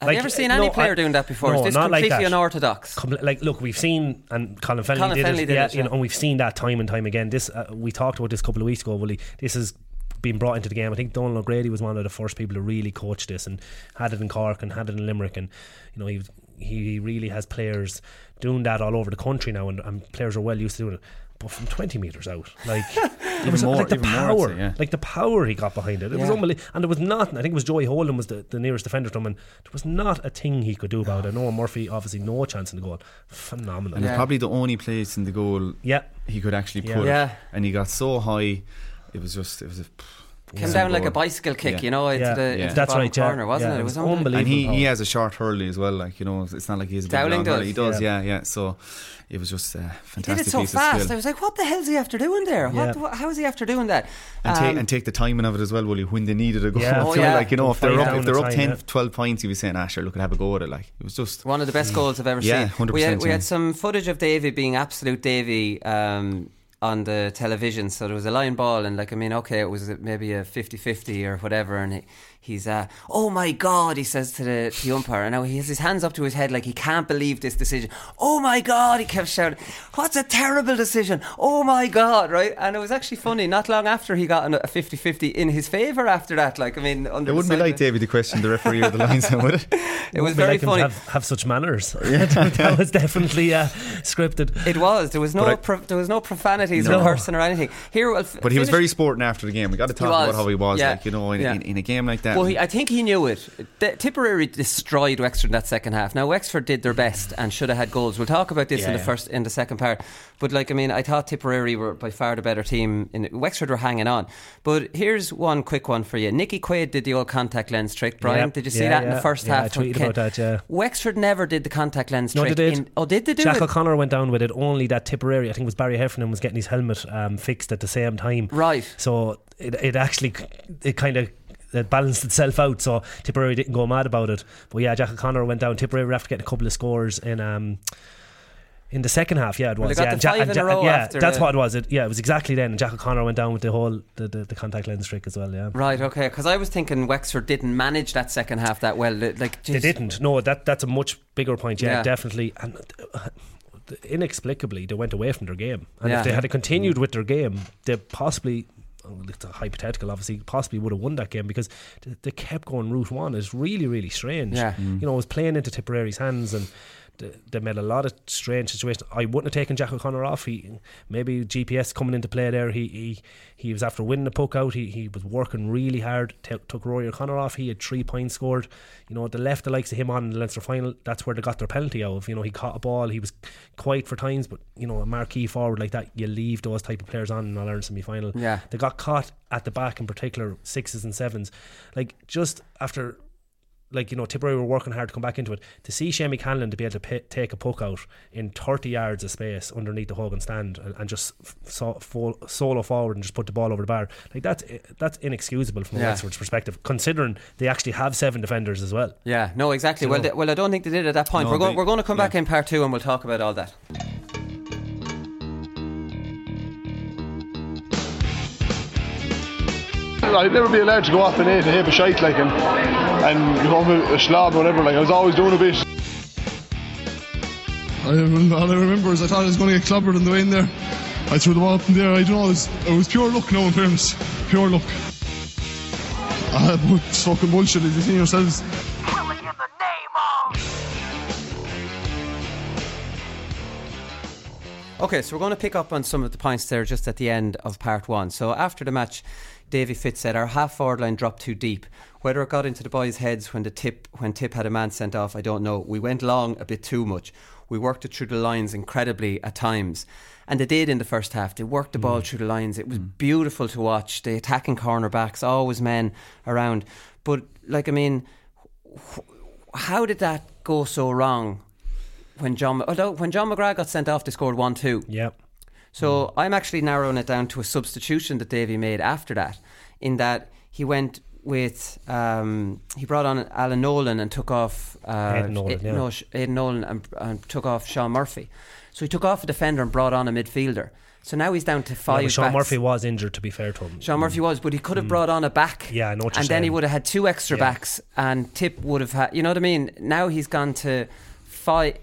Have Like, you ever seen uh, any no, player I- doing that before? no, Is this not like completely that. unorthodox? Like look we've seen and Colin Fennelly Colin did it, did yeah, it, you know and we've seen that time and time again this uh, we talked about this a couple of weeks ago Willie this has been brought into the game I think Dónal O'Grady was one of the first people to really coach this and had it in Cork and had it in Limerick and you know he he really has players doing that all over the country now and, and players are well used to doing it but from 20 metres out like it was more- like the even more, power say, yeah. like the power he got behind it it was Yeah. unbelievable and there was nothing I think it was Joey Holden was the, the nearest defender to him and there was not a thing he could do about it Noah Murphy obviously no chance in the goal phenomenal And Yeah. it's probably the only place in the goal yeah he could actually Yeah. put Yeah. it. And he got so high, it was just it was a. Came Yeah. down like a bicycle kick, Yeah. you know, into Yeah. the, Yeah. into the That's bottom right, yeah. corner, wasn't Yeah, it? it It was was unbelievable. And he, he has a short hurley as well, like you know, it's not like he has a big Dowling long hurley. He does, Yeah. yeah, yeah. So it was just a He did fantastic it so piece fast. I was like, what the hell's he after doing there? What, Yeah. what, how is he after doing that? And, Um, take, and take the timing of it as well, will you? When they needed a goal, Yeah. Oh, yeah. like you know, if they're up, down if they're the up time, 10, 12 points, he was saying, "Ah, look look, have a go at it." Like it was just One of the best goals I've ever Yeah, seen. We had, 100%, we yeah. had some footage of Davy being absolute Davy um, on the television. So there was a line ball, and like, I mean, okay, it was maybe a 50 50 or whatever. And he, he's, uh, oh my God, he says to the, to the umpire. And now he has his hands up to his head like he can't believe this decision. Oh my God, he kept shouting, what's a terrible decision? Oh my God, right? And it was actually funny. Not long after he got a 50 50 in his favour after that. Like, I mean, under It wouldn't the be like side- David to question the referee or the lines, would it? It was Wouldn't be very like funny. have, have such manners that was definitely uh, scripted It was. There was no. I- pro- there was no profanities No. or cursing or anything. Here, well, f- But he was very sporting after the game. We got to talk about how he was, yeah, like you know, in, yeah. in, in a game like that. Well, he, I think he knew it. The, Tipperary destroyed Wexford in that second half. Now Wexford did their best and should have had goals. We'll talk about this Yeah, in the yeah. first, in the second part. But like, I mean, I thought Tipperary were by far the better team. In Wexford were hanging on. But here's one quick one for you. Nicky Quaid did the old contact lens trick. Brian, Yep. did you see Yeah, that in the first Yeah, I half? tweeted about that, yeah. Wexford never did the contact lens No, they did. in- oh, did they do Jack it? O'Connor went down with it only that Tipperary I think it was Barry Heffernan was getting his helmet um, fixed at the same time Right. so it, it actually it kind of it balanced itself out so Tipperary didn't go mad about it but yeah Jack O'Connor went down Tipperary after getting a couple of scores in um in the second half, yeah, it was. yeah, the and Ja- and Ja- row yeah, that's what it was. It, yeah, it was exactly then. And Jack O'Connor went down with the whole the, the, the contact lens trick as well. Yeah, Right, okay. Because I was thinking Wexford didn't manage that second half that well. Like, they didn't. No, that that's a much bigger point. Yeah, Yeah. definitely. And uh, inexplicably, they went away from their game. And Yeah. if they had continued with their game, they possibly. It's a hypothetical, obviously. Possibly would have won that game because they, they kept going route one. It's really, really strange. Yeah. Mm. You know, it was playing into Tipperary's hands and they, made a lot of strange situations. I wouldn't have taken Jack O'Connor off. He maybe GPS coming into play there. He he, he was after winning the puck out. He he was working really hard. T- took Rory O'Connor off. He had three points scored. You know, they left the likes of him on in the Leinster final. That's where they got their penalty out of. You know, he caught a ball. He was quiet for times, but you know, a marquee forward like that, you leave those type of players on in All Ireland semi final. Yeah. They got caught at the back in particular, sixes and sevens. Like just after like you know Tipperary were working hard to come back into it. To see Shamie Callanan to be able to pay, take a puck out in 30 yards of space underneath the Hogan stand and, and just so, full, solo forward and just put the ball over the bar, like that's eh, that's inexcusable from Yeah. Wexford's perspective, considering they actually have seven defenders as well. Yeah, no, exactly. You Well, know. they, well, I don't think they did at that point. No, we're going they- we're going to come back in part two and we'll talk about all that. I'd never be allowed to go off and eat a heap of shite like and and become a, a slob or whatever. Like I was always doing a bit. I, all I remember is I thought I was going to get clobbered on the way in there. I threw the ball up in there. I don't know. It was, it was pure luck. No, in fairness, pure luck. Uh, but it's fucking bullshit. As you see yourselves. Okay, so we're going to pick up on some of the points there just at the end of part one. So after the match, Davy Fitz said our half forward line dropped too deep. Whether it got into the boys' heads when the tip when Tip had a man sent off, I don't know. We went long a bit too much. We worked it through the lines incredibly at times. And they did in the first half. They worked the ball mm. through the lines. It was mm. beautiful to watch. The attacking cornerbacks, always men around. But like I mean, how did that go so wrong when John although when John McGrath got sent off they scored one two. Yeah. So I'm actually narrowing it down to a substitution that Davy made after that, in that he went with um, he brought on Alan Nolan and took off uh, Aidan Nolan, Ed- yeah. no, Aidan Nolan and, and took off Sean Murphy. So he took off a defender and brought on a midfielder. So now he's down to Yeah, five. but Sean backs. Murphy was injured, to be fair to him. Sean Murphy was, but he could have brought on a back. Mm. Yeah, I know And then he would have had two extra Yeah. backs, and Tip would have had. You know what I mean? Now he's gone to five,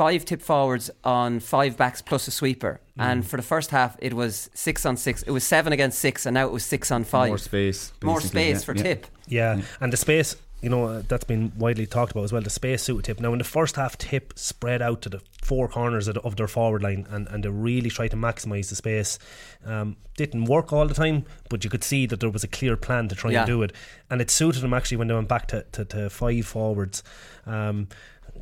five tip forwards on five backs plus a sweeper. Mm. And for the first half, it was six on six. It was seven against six, and now it was six on five. More space, More space yeah, for yeah. Tip. Yeah, and the space, you know, uh, that's been widely talked about as well. The space suited Tip. Now, in the first half, Tip spread out to the four corners of, the, of their forward line, and, and they really tried to maximise the space. Um, didn't work all the time, but you could see that there was a clear plan to try Yeah. and do it, and it suited them actually when they went back to, to, to five forwards. Um,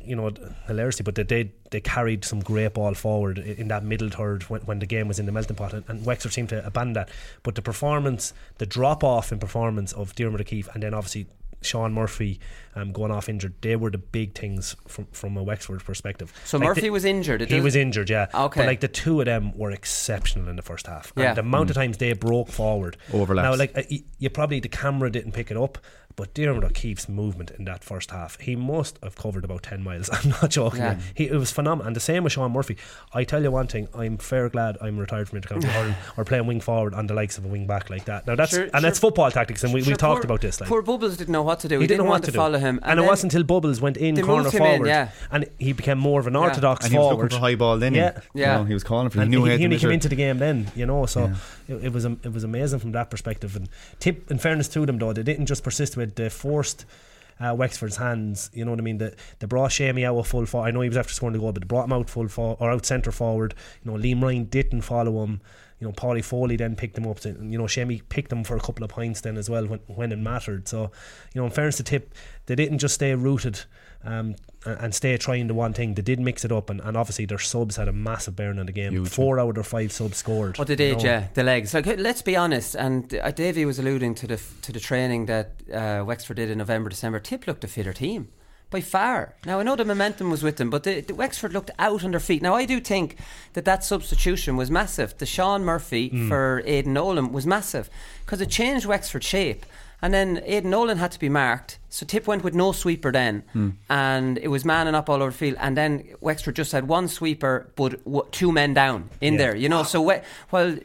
you know, hilariously, but they did. They carried some great ball forward in that middle third when, when the game was in the melting pot, and, and Wexford seemed to abandon that. But the performance, the drop off in performance of Diarmuid O'Keeffe, and then obviously Sean Murphy um, going off injured, they were the big things from from a Wexford perspective. So Like Murphy the- was injured. It He was injured, yeah. Okay. But like the two of them were exceptional in the first half. Yeah. And the amount of times they broke forward. Overlaps. Now, like uh, y- you probably the camera didn't pick it up, but Diarmuid O'Keeffe's movement in that first half, he must have covered about ten miles. I'm not joking. Yeah. He, it was phenomenal. And the same with Sean Murphy. I tell you one thing, I'm fair glad I'm retired from intercounty hurling or playing wing forward on the likes of a wing back like that. Now that's Sure, and that's football tactics, and we, Sure, we talked poor- about this. Like Poor Bubbles didn't know what to do. He, he didn't know want what to to follow do. him, and, it wasn't until Bubbles went in corner moved him in, forward, yeah. and he became more of an orthodox And he was forward. looking for high ball then. Yeah. you Yeah. know, he was calling for. it. He and knew he, he he only came into the game then, you know. So Yeah. it, it was it was amazing from that perspective. And Tip, in fairness to them, though, they didn't just persist with the forced. Uh, Wexford's hands, you know what I mean. They, they brought Shamey out full forward. I know he was after scoring the goal, but they brought him out full for, or out centre forward. You know, Liam Ryan didn't follow him. You know, Paudie Foley then picked him up. To, you know, Shamey picked him for a couple of points then as well when when it mattered. So, you know, in fairness to Tip, they didn't just stay rooted um, and, and stay trying the one thing. They did mix it up, and, and obviously their subs had a massive bearing on the game. Huge. Four out of their five subs scored. What they did, know. yeah, the legs. Like, let's be honest. And uh, Davey was alluding to the to the training that uh, Wexford did in November, December. Tip looked a fitter team by far. Now I know the momentum was with them, but the, the Wexford looked out on their feet. Now I do think that that substitution was massive. The Sean Murphy Mm. for Aidan Nolan was massive because it changed Wexford shape. And then Aidan Nolan had to be marked, so Tip went with no sweeper then, Hmm. and it was manning up all over the field. And then Wexford just had one sweeper, but two men down in Yeah. there, you know. So we- while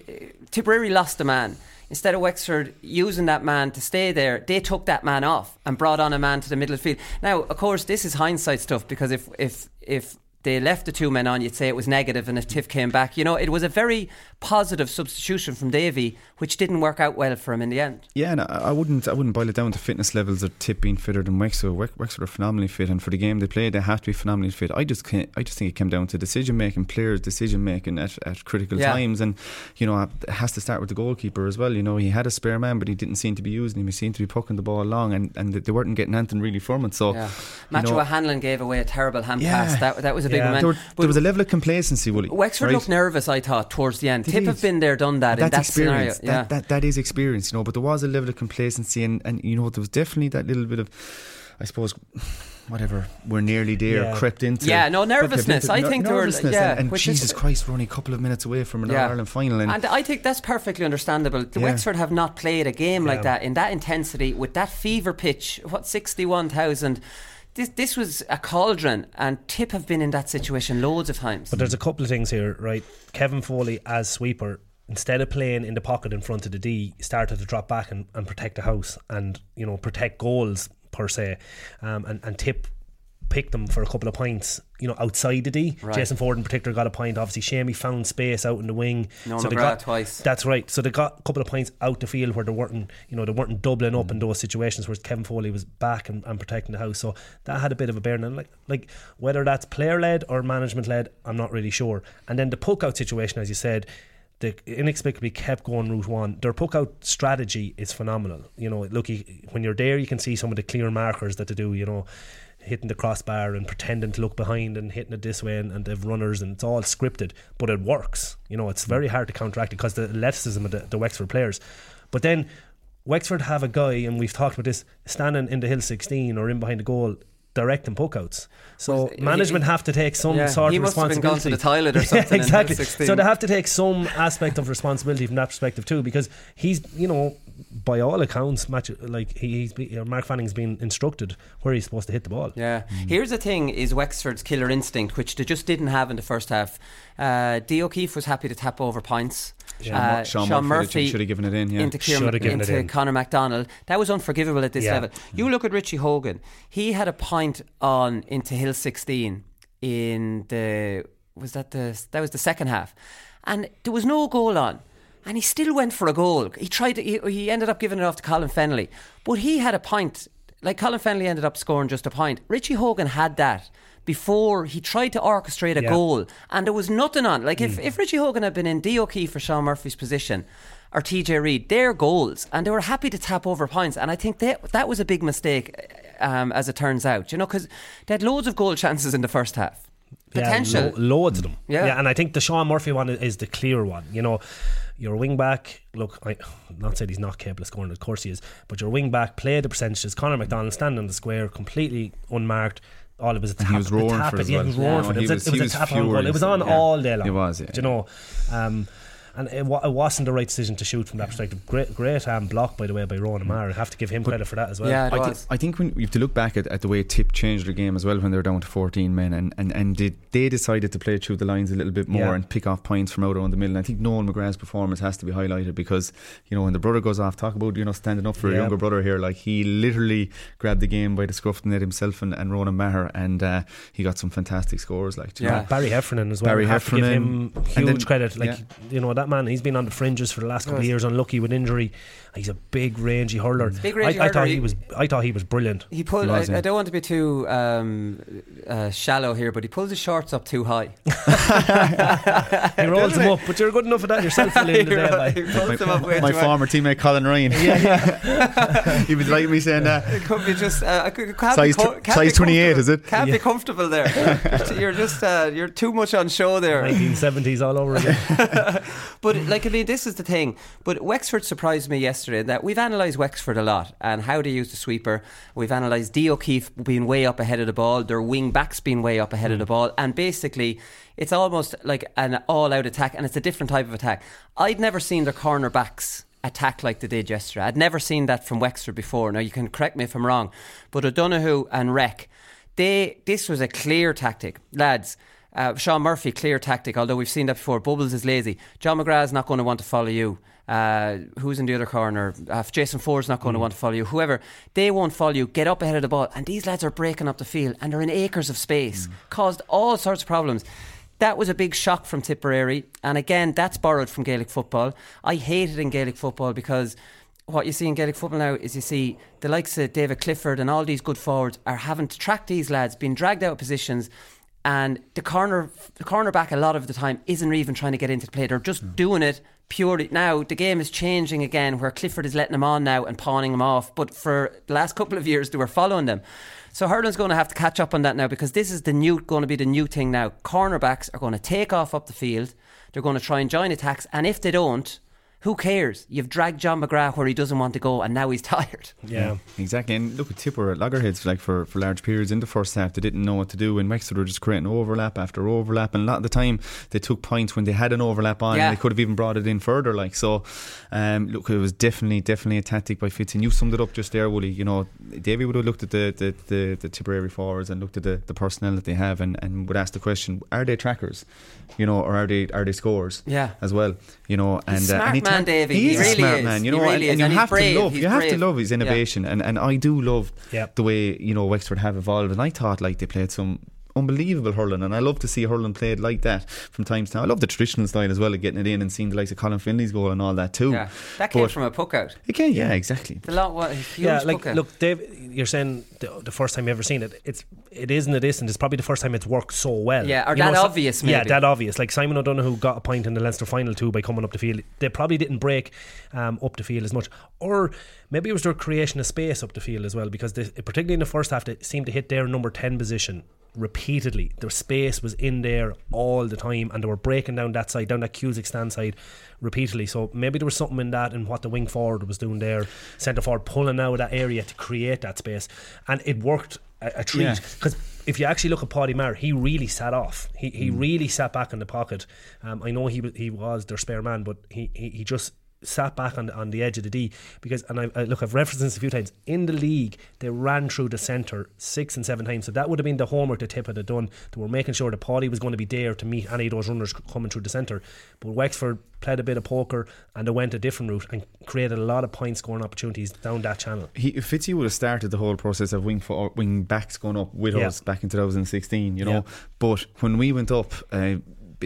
Tipperary lost a man, instead of Wexford using that man to stay there, they took that man off and brought on a man to the middle of the field. Now, of course, this is hindsight stuff because if if if they left the two men on, you'd say it was negative, and if Tiff came back, you know, it was a very positive substitution from Davy, which didn't work out well for him in the end. Yeah, and I, I wouldn't I wouldn't boil it down to fitness levels or Tip being fitter than Wexford. Wex- Wexford are phenomenally fit, and for the game they played, they have to be phenomenally fit. I just can't, I just think it came down to decision making, players' decision making at, at critical Yeah. times, and you know it has to start with the goalkeeper as well. You know he had a spare man, but he didn't seem to be using him. He seemed to be pucking the ball along, and, and they weren't getting anything really from it. So Yeah. Matthew Hanlon gave away a terrible hand Yeah. pass. That, that was a big Yeah. moment. there, were- there was a level of complacency. Willie, Wexford right? looked nervous, I thought, towards the end. They Tip did. have been there, done that in That's that scenario. experience. Yeah. That, that that is experience, you know. But there was a level of complacency, and, and you know there was definitely that little bit of I suppose whatever we're nearly there Yeah. crept into Yeah, no, nervousness. into I ner- think they were- nervousness yeah, and, and which is- Jesus Christ we're only a couple of minutes away from an Yeah. Ireland final and, And I think that's perfectly understandable. The Yeah. Wexford have not played a game like that in that intensity with that fever pitch. What sixty-one thousand? This this was a cauldron, and Tip have been in that situation loads of times. But there's a couple of things here, right? Kevin Foley as sweeper, instead of playing in the pocket in front of the D, started to drop back and, and protect the house and you know protect goals per se, um, and and tip. Picked them for a couple of points, you know, outside the D. Right. Jason Forde in particular got a point. Obviously, Shamey found space out in the wing. No they McGrath got twice. That's right. So they got a couple of points out the field where they weren't, you know, they weren't doubling up in those situations where Kevin Foley was back and, and protecting the house. So that had a bit of a bearing. And like, like whether that's player led or management led, I'm not really sure. And then the poke out situation, as you said, they inexplicably kept going route one. Their poke out strategy is phenomenal. You know, look, when you're there, you can see some of the clear markers that they do. You know. Hitting the crossbar and pretending to look behind and hitting it this way, and, and they've runners, and it's all scripted, but it works. You know, it's very hard to counteract it because the athleticism of the, the Wexford players. But then Wexford have a guy, and we've talked about this, standing in the hill 16 or in behind the goal, directing puck outs. So he- management have to take some Yeah, sort he of must have been responsibility. gone to the toilet or Yeah, something in hill exactly. 16. So they have to take some aspect of responsibility from that perspective too, because he's, you know, by all accounts, match like he, he's be, Mark Fanning's been instructed where he's supposed to hit the ball. Yeah. Here's the thing: is Wexford's killer instinct, which they just didn't have in the first half. Uh, D O'Keeffe was happy to tap over points. Sean Uh, Mur- Sean Murphy should have given it in, yeah. into, Kieran, Should have it into in. Conor McDonald. That was unforgivable at this Yeah. level. You look at Richie Hogan. He had a point on into Hill 16 in the was that the that was the second half, and there was no goal on. And he still went for a goal. He tried. To, he, he ended up giving it off to Colin Fennelly, but he had a point. Like Colin Fennelly ended up scoring just a point. Richie Hogan had that before he tried to orchestrate a Yeah. goal, and there was nothing on. Like if, if Richie Hogan had been in D O'Keeffe for Sean Murphy's position, or TJ Reid, their goals, and they were happy to tap over points. And I think that that was a big mistake, um, as it turns out. You know, because they had loads of goal chances in the first half. Potential. Yeah, lo- loads of them. Yeah. and I think the Sean Murphy one is the clear one. You know, your wing back. Look, I not said he's not capable of scoring. Of course he is. But your wing back played the percentages. Conor McDonald standing in the square, completely unmarked. All it was a tap. He was roaring tap for it yeah, well. he was roaring Yeah, for it. no, It was, he a- it was he a tap on goal. It was on yeah. all day long. It was, yeah, Do you know? Um, and it, wa- it wasn't the right decision to shoot from that perspective. Great, great um, block by the way by Ronan Maher. I have to give him credit for that as well. I, thi- I think when you have to look back at, at the way Tip changed the game as well when they were down to 14 men and, and, and did, they decided to play through the lines a little bit more Yeah. and pick off points from out around the middle. And I think Noel McGrath's performance has to be highlighted because, you know, when the brother goes off, talk about, you know, standing up for a younger brother here. Like he literally grabbed the game by the scruff of the neck himself and, and Ronan Maher and uh, he got some fantastic scores. Like, Yeah, know? Barry Heffernan as well. Barry I have give Heffernan. him huge then- credit. Like yeah. you know that man, he's been on the fringes for the last couple of years, unlucky with injury. He's a big rangy hurler. Big rangy I, I hurler, thought he- he was. I thought he was brilliant. He pulled. I, I don't want to be too um, uh, shallow here, but he pulls his shorts up too high. he rolls them up, but you're good enough at that yourself. At the end the day, He mate. them up way my former teammate Colin Ryan. Yeah He was like me saying that. It could be just uh, could- can't Size be co- tw- can't size be 28, is it? Can't Yeah. be comfortable there. you're just uh, you're too much on show there. 1970s all over again. But like I mean, this is the thing. But Wexford surprised me yesterday that we've analysed Wexford a lot and how they use the sweeper. We've analysed D O'Keeffe being way up ahead of the ball, their wing backs being way up ahead of the ball, and basically it's almost like an all-out attack, and it's a different type of attack. I'd never seen their cornerbacks attack like they did yesterday. I'd never seen that from Wexford before. Now you can correct me if I'm wrong, but O'Donoghue and Reck, they this was a clear tactic, lads. Uh, Sean Murphy, clear tactic, although we've seen that before. Bubbles is lazy. John McGrath's not going to want to follow you. Uh, who's in the other corner? Uh, if Jason Forde's not going to want to follow you. Whoever, they won't follow you. Get up ahead of the ball. And these lads are breaking up the field and they're in acres of space. Caused all sorts of problems. That was a big shock from Tipperary. And again, that's borrowed from Gaelic football. I hate it in Gaelic football because what you see in Gaelic football now is you see the likes of David Clifford and all these good forwards are having to track these lads, being dragged out of positions, and the corner, the cornerback, a lot of the time isn't even trying to get into the play. They're just hmm. doing it purely. Now the game is changing again, where Clifford is letting them on now and pawning them off. But for the last couple of years, they were following them. So Hurlin's going to have to catch up on that now because this is the new, going to be the new thing now. Cornerbacks are going to take off up the field. They're going to try and join attacks, and if they don't, Who cares? You've dragged John McGrath where he doesn't want to go, and now he's tired. Yeah. Exactly, and look at Tipper at loggerheads like for, for large periods in the first half. They didn't know what to do, and Wexford were just creating overlap after overlap. And a lot of the time, they took points when they had an overlap on, Yeah. and they could have even brought it in further. Like so, um, look, it was definitely definitely a tactic by Fitz, and you summed it up just there, Wooly. You know, Davy would have looked at the the, the, the Tipperary forwards and looked at the, the personnel that they have, and, and would ask the question: Are they trackers? You know, or are they are they scorers? Yeah. as well. You know, and He's a uh, smart and he man, turn- Davy. He He is a smart is. man. You He know, really and, and you And have brave. to love He's you have brave. to love his Yeah. innovation, and and I do love Yep. the way you know Wexford have evolved, and I thought like they played some unbelievable hurling, and I love to see hurling played like that from time to time. I love the traditional style as well of getting it in and seeing the likes of Colin Fennelly's goal and all that too. Yeah, that came But- from a puck out. Again, yeah, exactly. The lot, what, huge yeah, like puck out. look, Dave, you're saying the, the first time you ever seen it. It's it isn't it isn't. It's probably the first time it's worked so well. Yeah, or You that so- obvious, Yeah, that obvious. Like Simon O'Donoghue got a point in the Leinster final too by coming up the field. They probably didn't break um, up the field as much, or maybe it was their creation of space up the field as well. Because they, particularly in the first half, they seemed to hit their number ten position repeatedly. Their space was in there all the time, and they were breaking down that side, down that Cusack stand side repeatedly. So maybe there was something in that and what the wing forward was doing there, centre forward pulling out of that area to create that space, and it worked a, a treat Yeah. because. If you actually look at Paddy Maher, he really sat off. He he really sat back in the pocket. Um, I know he he was their spare man, but he, he, he just sat back on on the edge of the D because and I, I look I've referenced this a few times in the league they ran through the centre six and seven times so that would have been the homework the tip had done they were making sure that Paddy was going to be there to meet any of those runners coming through the centre but Wexford played a bit of poker and they went a different route and created a lot of point scoring opportunities down that channel He, Fitzy would have started the whole process of wing for, wing backs going up with Yeah. us back in 2016, you know. Yeah. But when we went up, uh,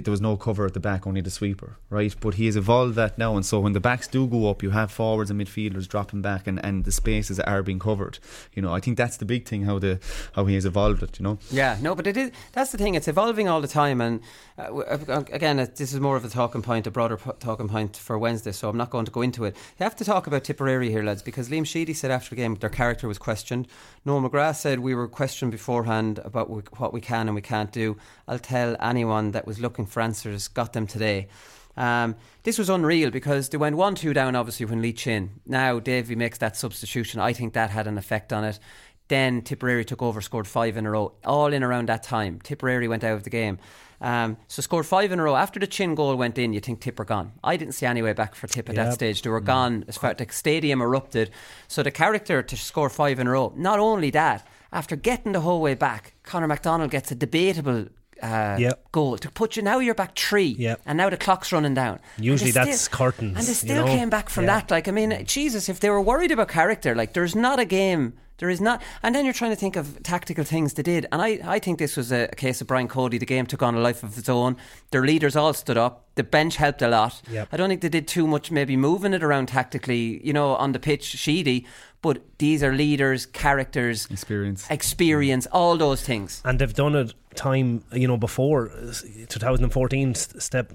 there was no cover at the back, only the sweeper, right? But he has evolved that now, and so when the backs do go up, you have forwards and midfielders dropping back, and, and the spaces are being covered. You know, I think that's the big thing how the how he has evolved it. You know. Yeah, no, but it is. That's the thing. It's evolving all the time, and uh, w- uh, again, it, this is more of a talking point, a broader po- talking point for Wednesday. So I'm not going to go into it. You have to talk about Tipperary here, lads, because Liam Sheedy said after the game their character was questioned. Noel McGrath said we were questioned beforehand about what we can and we can't do. I'll tell anyone that was looking for answers, got them today. Um, this was unreal because they went 1 2 down, obviously, when Lee Chin. Now, Davey makes that substitution. I think that had an effect on it. Then Tipperary took over, scored five in a row, all in around that time. Tipperary went out of the game. Um, so scored five in a row. After the Chin goal went in, you think Tip are gone. I didn't see any way back for Tip at that stage. They were gone as far the stadium erupted. So the character to score five in a row. Not only that, after getting the whole way back, Conor McDonald gets a debatable uh, Yep. goal to put you. Now you're back three, Yep. and now the clock's running down. Usually that's still- curtains, and they you still know? came back from Yeah. that. Like I mean, Jesus, if they were worried about character, like there's not a game. There is not, and then you're trying to think of tactical things they did, and I, I think this was a, case of Brian Cody. The game took on a life of its own. Their leaders all stood up. The bench helped a lot. Yep. I don't think they did too much, maybe moving it around tactically, you know, on the pitch, sheedy. But these are leaders, characters, Experience. experience, all those things. and they've done it time you know before 2014 step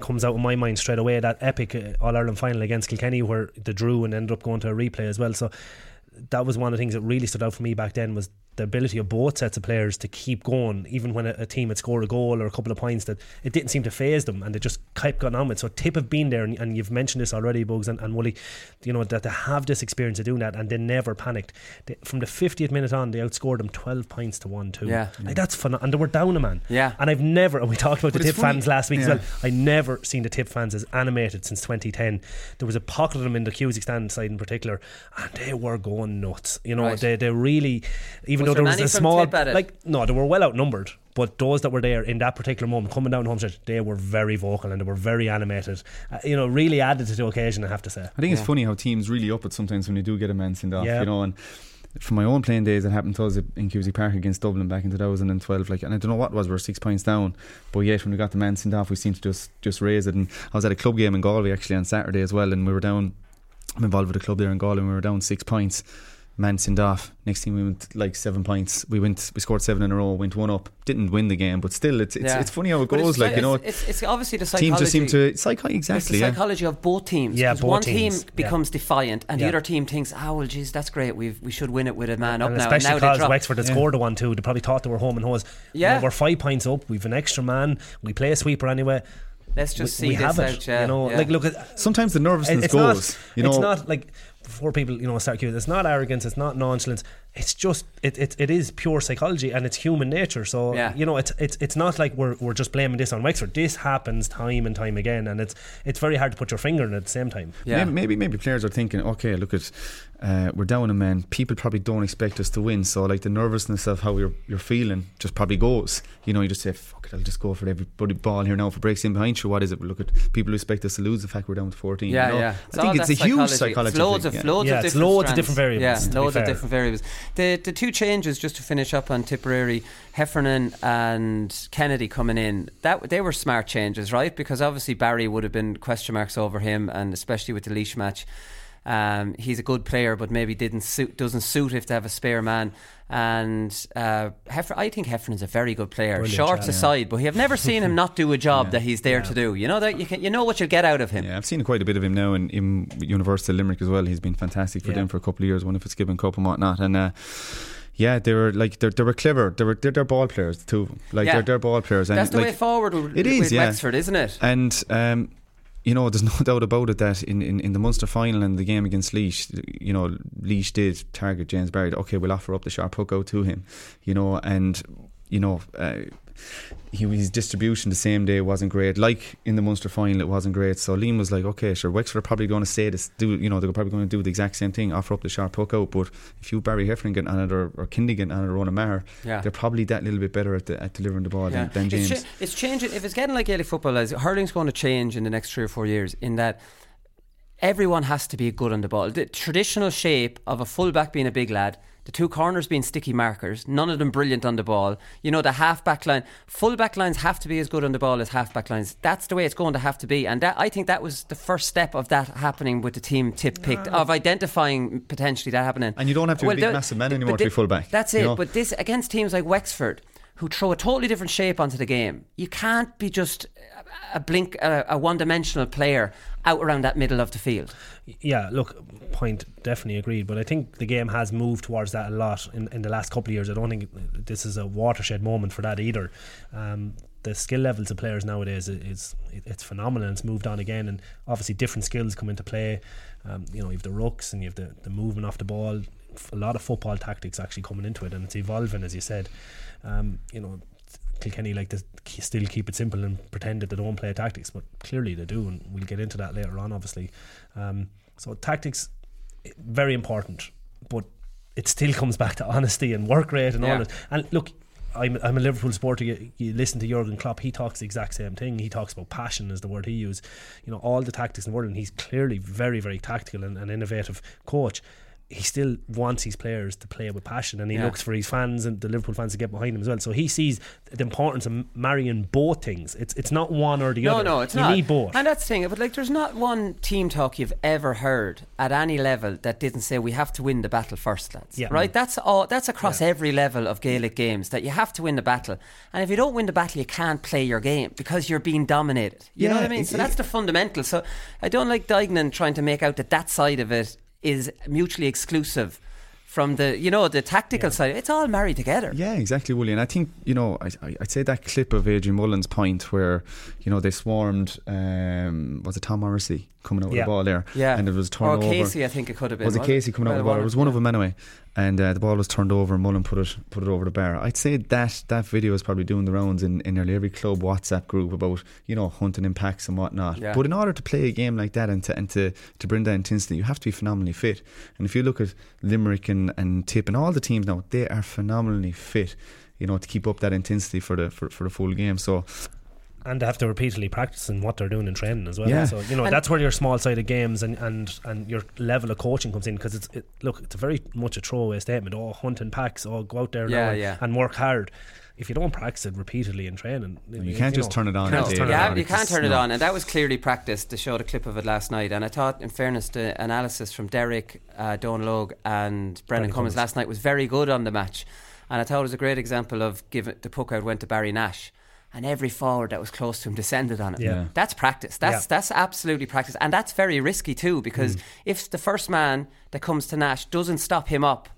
comes out in my mind straight away that epic uh, All Ireland final against Kilkenny where they drew and ended up going to a replay as well so that was one of the things that really stood out for me back then was the ability of both sets of players to keep going even when a, a team had scored a goal or a couple of points that it didn't seem to phase them and they just kept going on with so Tip have been there and, and you've mentioned this already Bugs and, and Wooly you know that they have this experience of doing that and they never panicked. They, from the 50th minute on they outscored them 12 points to 1 2 Yeah. like that's fun and they were down a man. Yeah. and I've never and we talked about But the Tip funny- fans last week as well. I never seen the Tip fans as animated since 2010 there was a pocket of them in the Cusack stand side in particular and they were going nuts. You know Right. they, they really even Was though there there was a small Tip at it? like no they were well outnumbered but those that were there in that particular moment coming down home stretch they were very vocal and they were very animated uh, you know really added to the occasion I have to say I think it's funny how teams really up it sometimes when they do get a man sent off, Yeah. you know. And from my own playing days, it happened to us in Cusack Park against Dublin back in 2012. Like, and I don't know what it was, we were six points down, but yet when we got the man sent off, we seemed to just just raise it. And I was at a club game in Galway actually on Saturday as well, and we were down. I'm involved with a club there in Galway, and we were down six points. Man sent off. Next thing we went like seven points. We went, we scored seven in a row. Went one up. Didn't win the game, but still, it's it's, Yeah. it's funny how it But goes. it's Like you know, it's, it's, it's obviously the psychology. teams just seem to psych It's exactly. the Yeah. psychology of both teams. Yeah, both one teams. team becomes defiant, and Yeah. the other team thinks, "Oh well, geez, that's great. We we should win it with a man up and now." especially and now because. Wexford had scored the one too. They probably thought they were home and hose. Yeah. You know, we're five points up. We've an extra man. We play a sweeper anyway. Let's just we, see we this have it. out, yeah, you know, yeah. like look at Sometimes the nervousness it's goes. Not, you know, it's not like before people you know start queuing. It's not arrogance. It's not nonchalance. It's just it, it, it is pure psychology and it's human nature. So Yeah. you know it's it's it's not like we're we're just blaming this on Wexford. This happens time and time again, and it's it's very hard to put your finger on it at the same time. Yeah. Maybe, maybe maybe players are thinking, okay, look at uh, we're down a man. People probably don't expect us to win, so like the nervousness of how you're you're feeling just probably goes. You know, you just say, fuck it, I'll just go for everybody ball here now. If it breaks in behind you, what is it? Look at people who expect us to lose. The fact we're down to fourteen. Yeah, you know? yeah. I think it's a that huge psychology. psychology. It's loads thing, of yeah. loads Yeah, of it's different loads of different variables, Yeah, to be loads of different variables. The the two changes just to finish up on Tipperary, Heffernan and Kennedy coming in. That they were smart changes, right? Because obviously Barry would have been question marks over him, and especially with the Laois match. Um, he's a good player, but maybe didn't suit, doesn't suit if they have a spare man. And uh, Heffer, I think Heffernan's a very good player. Brilliant Shorts yeah. aside, but we have never seen him not do a job that he's there to do. You know that you can, you know what you'll get out of him. Yeah, I've seen quite a bit of him now in, in University of Limerick as well. He's been fantastic for Yeah. them for a couple of years, won Fitzgibbon Cup and whatnot. And uh, yeah, they were like they they were clever. They were they're, they're ball players, the two of them. Like Yeah. they're, they're ball players. And That's the like, way forward with, It is, with yeah. Wexford, isn't it? And um, you know, there's no doubt about it that in, in, in the Munster final and the game against Laois, you know, Laois did target James Barry. Okay, we'll offer up the sharp hook out to him, you know, and you know. Uh, he, his distribution the same day wasn't great. Like in the Munster final, it wasn't great. So Liam was like, "Okay, sure, Wexford are probably going to say this. Do you know they're probably going to do the exact same thing, offer up the sharp hook out. But if you Barry Heffernan getting on it or, or Kindy getting on it or Ronan Maher, Yeah. they're probably that little bit better at, the, at delivering the ball Yeah. than, than James. It's, it's changing. If it's getting like Gaelic football, as hurling's going to change in the next three or four years. In that everyone has to be good on the ball. The traditional shape of a fullback being a big lad, the two corners being sticky markers, none of them brilliant on the ball. You know, the half back line, full back lines have to be as good on the ball as half back lines. That's the way it's going to have to be. And that, I think that was the first step of that happening with the team tip picked, of identifying potentially that happening. And you don't have to be a the- massive man but anymore to be full-back, That's it. know? But this, against teams like Wexford, who throw a totally different shape onto the game, you can't be just a blink, a, a one dimensional player out around that middle of the field. Yeah, look, point definitely agreed. But I think the game has moved towards that a lot in, in the last couple of years. I don't think this is a watershed moment for that either. Um, the skill levels of players nowadays is, is it's phenomenal. It's moved on again, and obviously different skills come into play. Um, you know, you have the rucks and you have the, the movement off the ball. A lot of football tactics actually coming into it, and it's evolving, as you said. Um, you know, Kilkenny like to still keep it simple and pretend that they don't play tactics, but clearly they do, and we'll get into that later on, obviously. Um, so tactics eh, very important, but it still comes back to honesty and work rate and Yeah. all that. And look, I'm, I'm a Liverpool supporter. You, you listen to Jurgen Klopp; he talks the exact same thing. He talks about passion, is the word he used. You know, all the tactics in the world, and he's clearly very, very tactical and, and innovative coach. He still wants his players to play with passion, and he Yeah. looks for his fans and the Liverpool fans to get behind him as well. So he sees the importance of marrying both things. It's it's not one or the No, other. no, no, it's you not. need both. And that's the thing. But like, there's not one team talk you've ever heard at any level that didn't say we have to win the battle first, lads. Yeah. Right? That's all. That's across every level of Gaelic games that you have to win the battle. And if you don't win the battle, you can't play your game because you're being dominated. You know what I mean? So that's the fundamental. So I don't like Duignan trying to make out that that side of it is mutually exclusive. From the, you know, the tactical side, it's all married together. Yeah, exactly, Willie. And I think you know, I, I- I'd say that clip of Adrian Mullen's point where you know they swarmed. Um, was it Tom Morrissey coming out with Yeah. the ball there? Yeah. and it was Or turned over. Casey, I think it could have been. was it Casey coming out with the ball? It was one of them anyway. And uh, the ball was turned over, and Mullen put it put it over the bar. I'd say that that video is probably doing the rounds in, in nearly every club WhatsApp group about you know hunting in packs and whatnot. Yeah. But in order to play a game like that and to and to, to bring that intensity, you have to be phenomenally fit. And if you look at Limerick and, and Tip and all the teams now, they are phenomenally fit. You know to keep up that intensity for the for, for the full game. So and they have to repeatedly practice in what they're doing in training as well. Yeah. So you know And- that's where your small sided games and, and, and your level of coaching comes in because it's it, look it's a very much a throwaway statement. Oh, hunting packs. Oh, go out there now Yeah, and, yeah. and work hard. If you don't practice it repeatedly in training, You can't just turn it on You can't turn to it. Yeah, on. you can't turn it on, and that was clearly practiced. They showed a clip of it last night, and I thought, in fairness, the analysis from Derek, uh, Dónal Óg, and Brendan Brendan Cummins Cummins. last night was very good on the match, and I thought it was a great example of give it, the puck out went to Barry Nash. And every forward that was close to him descended on it. Yeah. That's practice. That's Yeah. that's absolutely practice, and that's very risky too. Because Mm. if the first man that comes to Nash doesn't stop him up,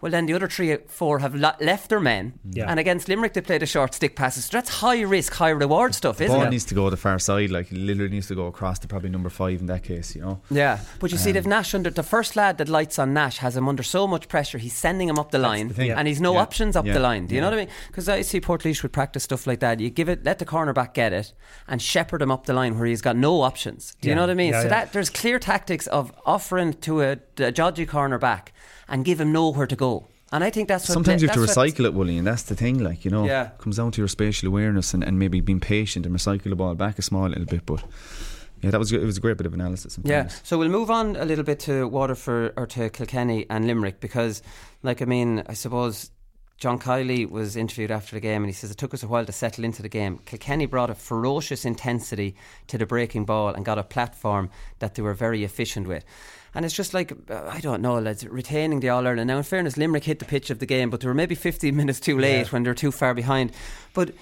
Well, then the other three, four have lo- left their men, Yeah. and against Limerick they played a short stick passes. So that's high risk, high reward stuff, The isn't ball it? Ball needs to go the far side, like it literally needs to go across to probably number five in that case, you know. Yeah, but you see, Um, they've Nash under the first lad that lights on Nash has him under so much pressure. He's sending him up the line, the and he's no Yeah. options up Yeah. the line. Do you know what I mean? Because I see Portlaoise would practice stuff like that. You give it, let the cornerback get it, and shepherd him up the line where he's got no options. Do you Yeah. know what I mean? Yeah, so yeah. that there's clear tactics of offering to a, a dodgy cornerback and give him nowhere to go. And I think that's what Sometimes you have to recycle it, Willie, and that's the thing, like, you know. Yeah. comes down to your spatial awareness and, and maybe being patient and recycle the ball back a small little bit. But yeah, that was it was a great bit of analysis. Yeah, fairness. so we'll move on a little bit to Waterford or to Kilkenny and Limerick because, like, I mean, I suppose John Kiely was interviewed after the game and he says it took us a while to settle into the game. Kilkenny brought a ferocious intensity to the breaking ball and got a platform that they were very efficient with. And it's just like, uh, I don't know, lads, retaining the All Ireland. Now, in fairness, Limerick hit the pitch of the game, but they were maybe 15 minutes too late Yeah. when they were too far behind. But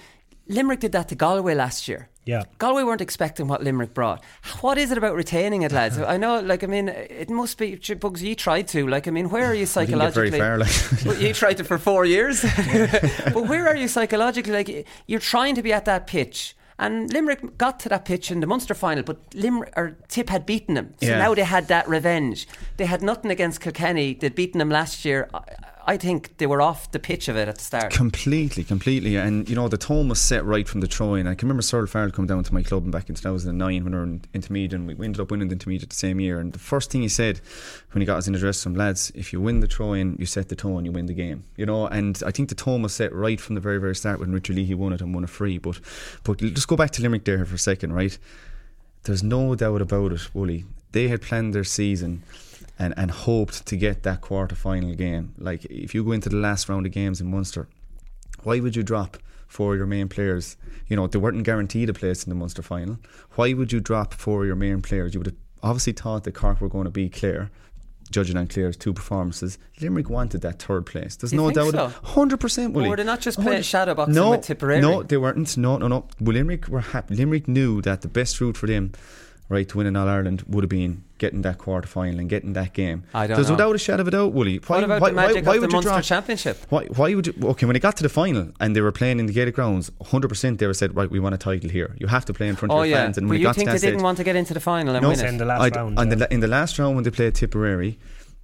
Limerick did that to Galway last year. Yeah. Galway weren't expecting what Limerick brought. What is it about retaining it, lads? I know, like, I mean, it must be Bugs. You tried to, like, I mean, where are you I didn't get psychologically? very far, like. Well, you tried it for four years, but where are you psychologically? Like, you're trying to be at that pitch. And Limerick got to that pitch in the Munster final, but Limerick or Tip had beaten them, so Yeah. now they had that revenge. They had nothing against Kilkenny; they'd beaten them last year. I, think they were off the pitch of it at the start. Completely, completely. And, you know, the tone was set right from the throw in. I can remember Cyril Farrell come down to my club back in 2009 when we were in intermediate and we ended up winning the intermediate the same year. And the first thing he said when he got us in the dressing room, lads, if you win the throw in, you set the tone, you win the game. You know, and I think the tone was set right from the very, very start when Richard Leahy won it and won a free. But, but just go back to Limerick there for a second, right? There's no doubt about it, Wooly. They had planned their season and, and hoped to get that quarter final game. Like, if you go into the last round of games in Munster, why would you drop four of your main players? You know, they weren't guaranteed a place in the Munster final. Why would you drop four of your main players? You would have obviously thought that Cork were going to be Clare, judging on Clare's two performances. Limerick wanted that third place. There's You no doubt. so? Hundred percent. Or were they not just playing shadow boxing no, with Tipperary? No, they weren't. No, no, no. Well, Limerick were happy. Limerick knew that the best route for them, right, to win in All Ireland would have been getting that quarter final and getting that game. I don't There's know. without a shadow of a doubt, Willie. Why, what about why, the magic why, why of the would you Munster drop? Championship? Why, why would you? Okay, when it got to the final and they were playing in the Gaelic grounds, 100% they were said, right, we want a title here. You have to play in front Oh of your yeah, fans. And but when it you got think to they that didn't stage, want to get into the final and no, win in the last I'd- round, yeah. the, in the last round when they played Tipperary,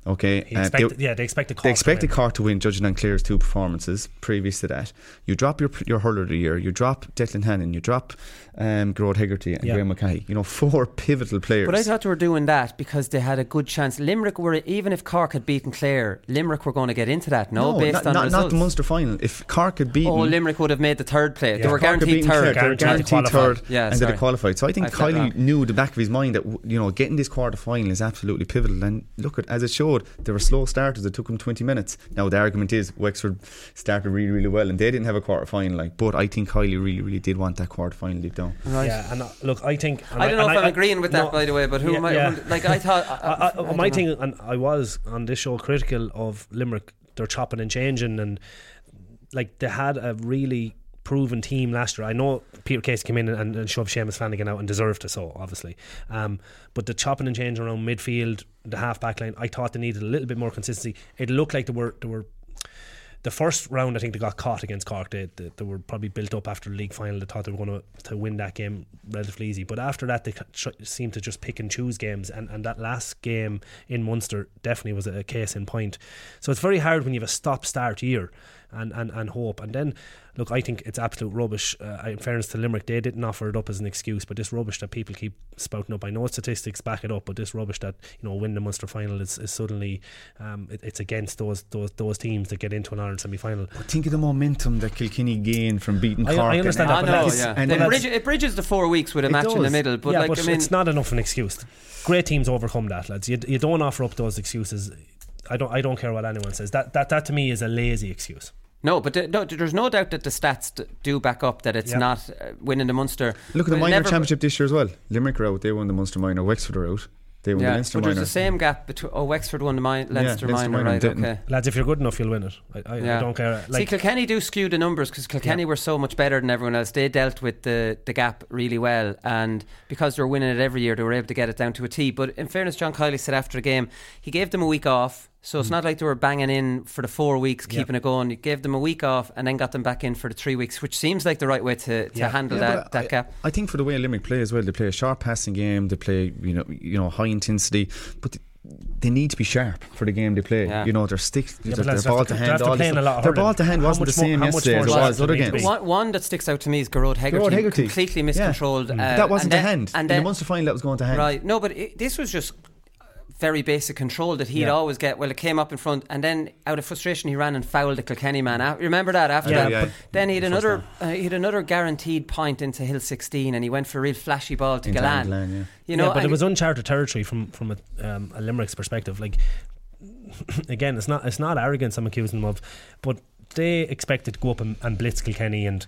okay, He uh, expected, they, yeah, they expected Cork they to expected win. Cork to win, judging on Clare's two performances previous to that. You drop your your hurler of the year, you drop Declan Hannon, you drop um, Gerard Hegarty and Yeah. Graeme Mulcahy. You know, four pivotal players. But I thought they were doing that because they had a good chance. Limerick were even if Cork had beaten Clare, Limerick were going to get into that. No, based not, on not, results. not the Munster final. If Cork had beaten, Oh, Limerick would have made the third place. Yeah. They were Cork guaranteed third. Clare, they were Guaranteed guaranteed qualified. third, Yeah, and they'd sorry. have qualified. So I think I said Kiely knew the back of his mind that you know getting this quarter final is absolutely pivotal. And look at as it showed, they were slow starters. It took them twenty minutes. Now the argument is Wexford started really, really well, and they didn't have a quarter final. Like, but I think Kiely really, really did want that quarter final deep down. Right. Yeah, and uh, look, I think. and I don't know and if I'm agreeing with that, no, by the way, but who yeah, am I? yeah. who- Like I thought. I, I, I, I my thing, and I was on this show critical of Limerick. They're chopping and changing, and like they had a really proven team last year. I know Peter Casey came in and, and shoved Seamus Flanagan out and deserved to so, obviously. Um, but the chopping and changing around midfield, the half back line, I thought they needed a little bit more consistency. It looked like they were they were the first round, I think they got caught against Cork. They, they, they were probably built up after the league final. They thought they were going to, to win that game relatively easy. But after that, they seemed to just pick and choose games. And, and that last game in Munster definitely was a case in point. So it's very hard when you have a stop start year and, and, and hope. And then, look, I think it's absolute rubbish. Uh, in fairness to Limerick, they didn't offer it up as an excuse, but this rubbish that people keep spouting up. I know statistics back it up, but this rubbish that you know win the Munster final is, is suddenly um, it, it's against those those those teams that get into an Ireland semi final. But think of the momentum that Kilkenny gained from beating I- Cork. I and- understand I that, but know, that's- yeah. and it, that's- bridges, it bridges the four weeks with a It match in the middle, but yeah, like but I mean, it's not enough an excuse. Great teams overcome that, lads. You, you don't offer up those excuses. I don't. I don't care what anyone says. That that that to me is a lazy excuse. No, but th- no, there's no doubt that the stats do back up that it's Yeah. not uh, winning the Munster. Look at the minor championship this year as well. Limerick are out. They won the Munster minor. Wexford are out. They won the Leinster but there's the same gap between. Oh, Wexford won the mi- Leinster, Leinster minor, minor right? didn't. Okay. Lads, if you're good enough, you'll win it. I, I, I don't care. See, Like Kilkenny do skew the numbers because Kilkenny Yeah. were so much better than everyone else. They dealt with the, the gap really well, and because they were winning it every year, they were able to get it down to a T. But in fairness, John Kiely said after the game, he gave them a week off. So it's not like they were banging in for the four weeks, Yep. keeping it going. You gave them a week off and then got them back in for the three weeks, which seems like the right way to, to Yeah. handle Yeah, that, but that I, gap. I think for the way Limerick play as well, they play a sharp passing game. They play, you know, you know, high intensity, but. They, they need to be sharp for the game they play. Yeah. You know, their stick, Yeah, their, but their lads, ball after- to hand, after all this playing a stuff. lot of their ball to hand how wasn't the same how much yesterday more as it was other they need to games. One, one that sticks out to me is Gearóid Hegarty, Gearóid Hegarty. completely Yeah. miscontrolled. uh, that wasn't and the then- hand. And In then, the Munster final, that was going to hand. Right. No, but it, this was just very basic control that he'd Yeah. always get. Well, it came up in front, and then out of frustration, he ran and fouled the Kilkenny man. Out. Remember that after Yeah, that? yeah. But then he had another, uh, he had another guaranteed point into Hill 16, and he went for a real flashy ball to Into Gillane. Gillane, yeah. You know, yeah, but it was uncharted territory from from a, um, a Limerick's perspective. Like again, it's not it's not arrogance I'm accusing them of, but they expected to go up and, and blitz Kilkenny and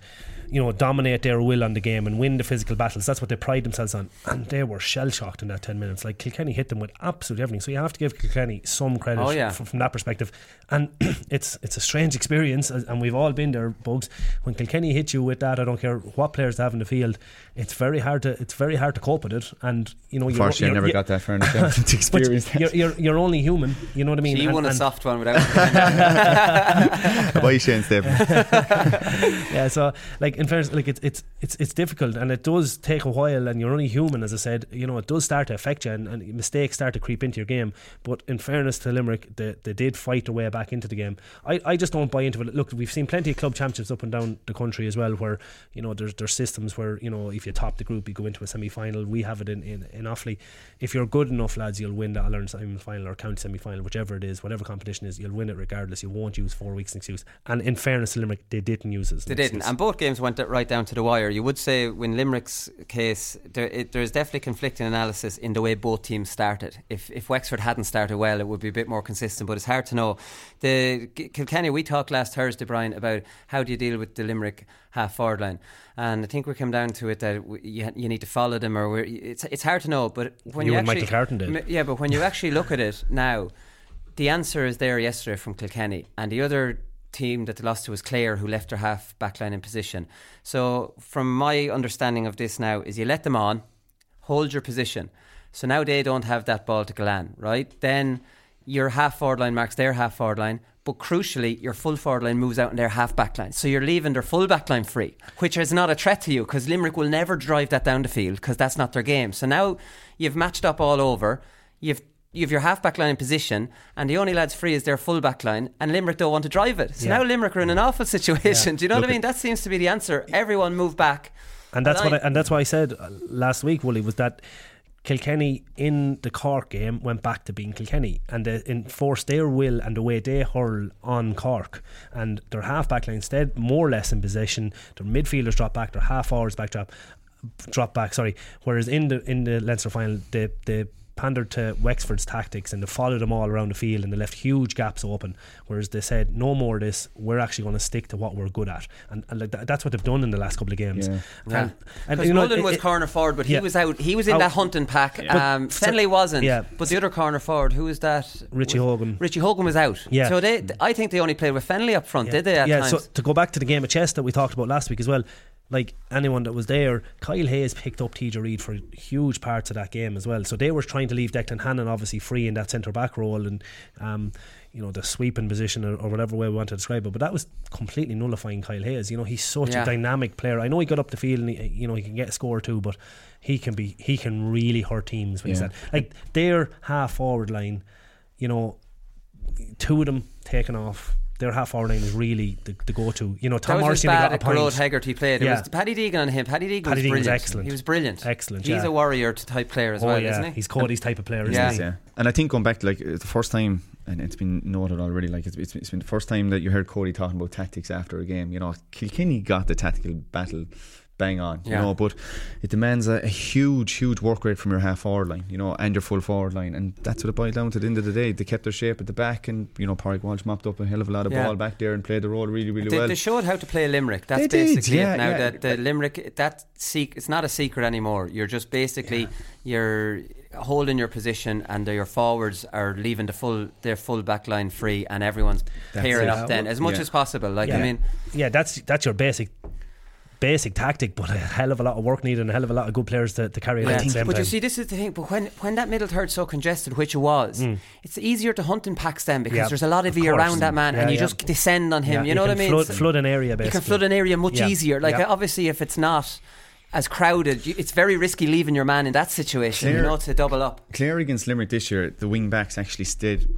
you know dominate their will on the game and win the physical battles. That's what they pride themselves on, and they were shell shocked in that ten minutes. Like Kilkenny hit them with absolutely everything. So you have to give Kilkenny some credit Oh, yeah. from, from that perspective. And it's it's a strange experience, and we've all been there, bugs. When Kilkenny hit you with that, I don't care what players they have in the field. It's very hard to it's very hard to cope with it. And you know, you're, Unfortunately, you're- never you're- got that far in to but experience you're, you're, you're only human, you know what I mean? So you And- won a soft one without. Why Shane Stephen? yeah, so like in fairness, like it's it's it's it's difficult and it does take a while, and you're only human, as I said. You know, it does start to affect you, and, and mistakes start to creep into your game. But in fairness to Limerick, they, they did fight their way back into the game. I, I just don't buy into it. Look, we've seen plenty of club championships up and down the country as well, where you know there's there's systems where you know if you top the group, you go into a semi final. We have it in in, in Offaly. If you're good enough, lads, you'll win the Ireland semi final or county semi final, whichever it is, whatever competition is, you'll win it regardless. You won't use four weeks excuse. And in fairness to Limerick, they didn't use it. They didn't, and both games went right down to the wire. You would say, in Limerick's case, there, it, there's definitely conflicting analysis in the way both teams started. If if Wexford hadn't started well, it would be a bit more consistent. But it's hard to know. The Kilkenny, we talked last Thursday, Brian, about how do you deal with the Limerick half forward line, and I think we come down to it that you, you need to follow them, or we're- it's it's hard to know. But when You you, and actually, Michael Carton did. Yeah, but when you actually look at it now, the answer is there yesterday from Kilkenny, and the other team that they lost to was Clare, who left their half backline in position. So, from my understanding of this now, is you let them on, hold your position. So now they don't have that ball to Gillane, right? Then your half forward line marks their half forward line. But crucially, your full forward line moves out in their half back line. So you're leaving their full back line free, which is not a threat to you because Limerick will never drive that down the field because that's not their game. So now you've matched up all over. You've you've your half back line in position, and the only lads free is their full back line, and Limerick don't want to drive it. So Yeah. now Limerick are in an awful situation. Do you know what I mean? That seems to be the answer. Everyone move back. And that's what I- and that's why I said uh, last week, Wooly, was that Kilkenny in the Cork game went back to being Kilkenny and they enforced their will and the way they hurl on Cork. And their half back line stayed more or less in possession. Their midfielders drop back, their half forwards back drop drop back, sorry. Whereas in the in the Leinster final they they pandered to Wexford's tactics and they followed them all around the field and they left huge gaps open. Whereas they said, no more of this, we're actually going to stick to what we're good at. And, and like that, that's what they've done in the last couple of games. Yeah. Yeah. And, and Because you know, Mullen it- was it- corner forward, but yeah. he was out. He was in Out. that hunting pack. But- Um, Fennelly wasn't. Yeah. But the other corner forward, who was that? Richie was- Hogan. Richie Hogan was out. Yeah. So they, I think they only played with Fennelly up front, did they? At yeah, times? so to go back to the game of chess that we talked about last week as well, like anyone that was there, Kyle Hayes picked up TJ Reid for huge parts of that game as well. So they were trying to leave Declan Hannon obviously free in that centre back role and um, you know, the sweeping position or, or whatever way we want to describe it. But that was completely nullifying Kyle Hayes. You know, he's such Yeah. a dynamic player. I know he got up the field and he, you know he can get a score or two, but he can be he can really hurt teams when he's Yeah. that. Like their half forward line, you know, two of them taken off. Their half forward line is really the, the go to. You know, Tom was as Morrissey got a at Gearóid point. Hegarty played. It Yeah. was Paddy Deegan on him. Paddy Deegan Paddy was Deegan was brilliant. excellent. He was brilliant. Excellent, He's yeah. a warrior type player as oh well, yeah, isn't he? he's Cody's type of player, isn't Yeah. he? Yeah, and I think going back to like the first time, and it's been noted already. Like it's, it's, it's been the first time that you heard Cody talking about tactics after a game. You know, Kilkenny got the tactical battle bang on. You Yeah. know, but it demands a, a huge, huge work rate from your half forward line. You know, and your full forward line, and that's what it boiled down to. At the end of the day, they kept their shape at the back, and you know, Park Walsh mopped up a hell of a lot of Yeah. ball back there and played the role really, really They, well. they showed how to play Limerick. That's They did, basically yeah, it now. yeah. That the Limerick, that sec- it's not a secret anymore. You're just basically you're holding your position, and your forwards are leaving the full their full back line free, and everyone's That's pairing it. up then as much Yeah. as possible. Like yeah. I mean, yeah, that's that's your basic basic tactic, but a hell of a lot of work needed and a hell of a lot of good players to, to carry it out at the same but time. you see, this is the thing. But when when that middle third's so congested, which it was, it's easier to hunt in packs then because Mm. Yeah, there's a lot of, of you around that man, Yeah, and you yeah. just descend on him. Yeah, you you know what I mean? flood- flood an area, You can flood an area much Yeah, easier. Like yeah. obviously, if it's not as crowded, it's very risky leaving your man in that situation. Claire- you know, to double up. Clare against Limerick this year, the wing backs actually stayed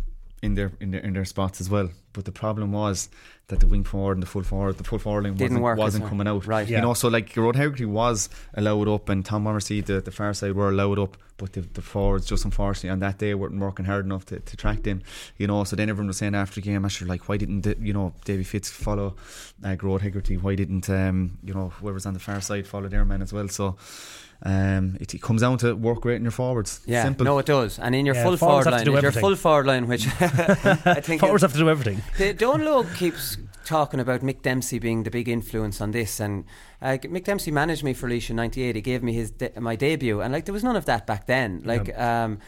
in their in their in their spots as well. But the problem was that the wing forward and the full forward, the full forward line Didn't wasn't, work wasn't coming out. Right. You know, so like Rod Hegarty was allowed up, and Tom Morrissey, the, the far side, were allowed up, but the, the forwards just unfortunately on that day weren't working hard enough to, to track them. You know, so then everyone was saying after the game, actually, like, why didn't the, you know Davy Fitz follow uh, Rod Hegarty? Why didn't um, you know whoever's on the far side follow their man as well? So. Um, it, it comes down to work rate in your forwards. Yeah, Simple. no, it does. And in your Yeah, full forward line, your full forward line, which I think Forwards have to do everything. The Dónal Óg keeps talking about Mick Dempsey being the big influence on this, and uh, Mick Dempsey managed me for Laois in '98. He gave me his de- my debut, and like there was none of that back then. Like. Um,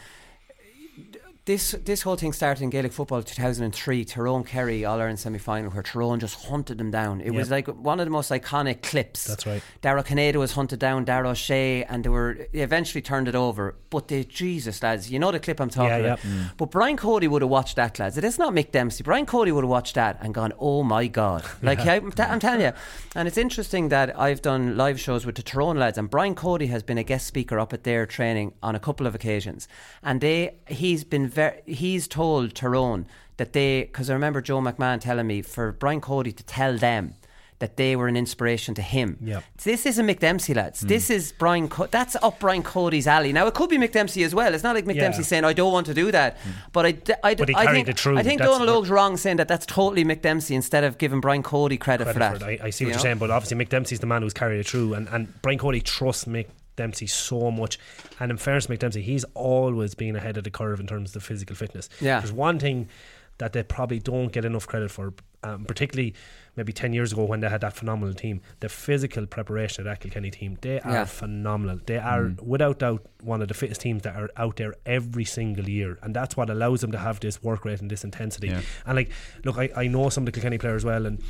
this this whole thing started in Gaelic football 2003 Tyrone Kerry All Ireland semi final where Tyrone just hunted them down. It was like one of the most iconic clips. That's right. Darragh Canada was hunted down Darragh O'Shea and they were they eventually turned it over. But they Jesus lads you know the clip I'm talking Yeah, about. yeah. Mm. but Brian Cody would have watched that lads. It is not Mick Dempsey. Brian Cody would have watched that and gone oh my god. Like I, am I'm telling you. And it's interesting that I've done live shows with the Tyrone lads and Brian Cody has been a guest speaker up at their training on a couple of occasions. And they he's been very he's told Tyrone that they because I remember Joe McMahon telling me for Brian Cody to tell them that they were an inspiration to him. Yep. This isn't Mick Dempsey, lads. Hmm. This is Brian. Co- that's up Brian Cody's alley. Now it could be Mick Dempsey as well. It's not like Mick Yeah. Saying I don't want to do that, hmm. but I, I, But he I carried think. I think That's Dónal Óg's wrong saying that that's totally Mick Dempsey instead of giving Brian Cody credit, for that. For. I, I see You what you're saying, but obviously Mick Dempsey's the man who's carried it through, and, and Brian Cody trusts Mick Dempsey so much. And in fairness, to Mick Dempsey, he's always been ahead of the curve in terms of the physical fitness. Yeah. There's one thing that they probably don't get enough credit for, um, particularly maybe 10 years ago when they had that phenomenal team. The physical preparation of that Kilkenny team, they are Yeah. phenomenal. They are, without doubt, one of the fittest teams that are out there every single year. And that's what allows them to have this work rate and this intensity. Yeah. And like, look, I, I know some of the Kilkenny players well, and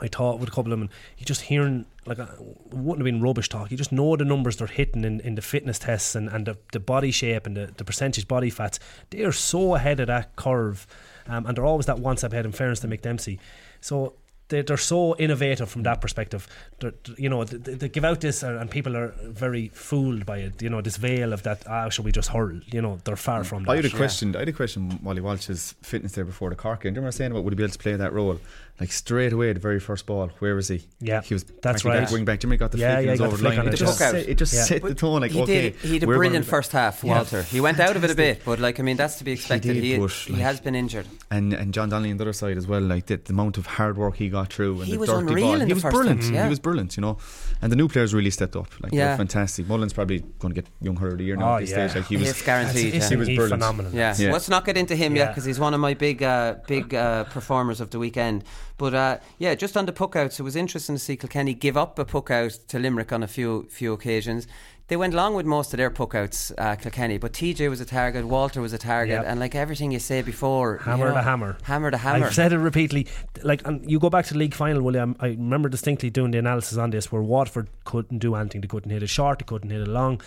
I talked with a couple of them, and you just hearing like uh, it wouldn't have been rubbish talk. You just know the numbers they're hitting in, in the fitness tests and, and the, the body shape and the, the percentage body fats. They are so ahead of that curve, um, and they're always that one step ahead. In fairness to Mick Dempsey, so. They, they're so innovative from that perspective. They're, you know, they, they give out this, uh, and people are very fooled by it. You know, this veil of that. Ah, should we just hurl? You know, they're far from that. I had a question. I had a question. Wally Walsh's fitness there before the Cork game. Do you remember saying about would he be able to play that role? Like straight away, the very first ball. Where was he? Yeah, he was. that's practically right. Wing back. Do you he got the Yeah, flick yeah, he was over the the line. on It it, just, yeah. set, it just Yeah. set the tone. Like he okay, did. He had a brilliant first half, Yeah. Walter. He went out of it a bit, but like I mean, that's to be expected. did, He, but, he has been injured. And and John Donnelly on the other side as well. Like the, the amount of hard work he got through and He the was dirty unreal ball. in he the was first brilliant. time, yeah. He was brilliant. You know, and the new players really stepped up. Like Yeah. they're fantastic. Mullen's probably going to get young hurler of the year now Oh, at this yeah. stage. Like he was. It's guaranteed. He was brilliant. phenomenal. Yeah. Yeah. let's not get into him yet because he's one of my big, uh, big uh, performers of the weekend. But uh, yeah, just on the puck outs, it was interesting to see Kilkenny give up a puck out to Limerick on a few few occasions. They went along with most of their puck outs, uh, Kilkenny, but TJ was a target, Walter was a target, Yep. and like everything you say before, you Hammer know, the hammer. hammer the hammer. I've said it repeatedly. Like, and you go back to the league final, William. I remember distinctly doing the analysis on this, where Waterford couldn't do anything. They couldn't hit a short. They couldn't hit a long.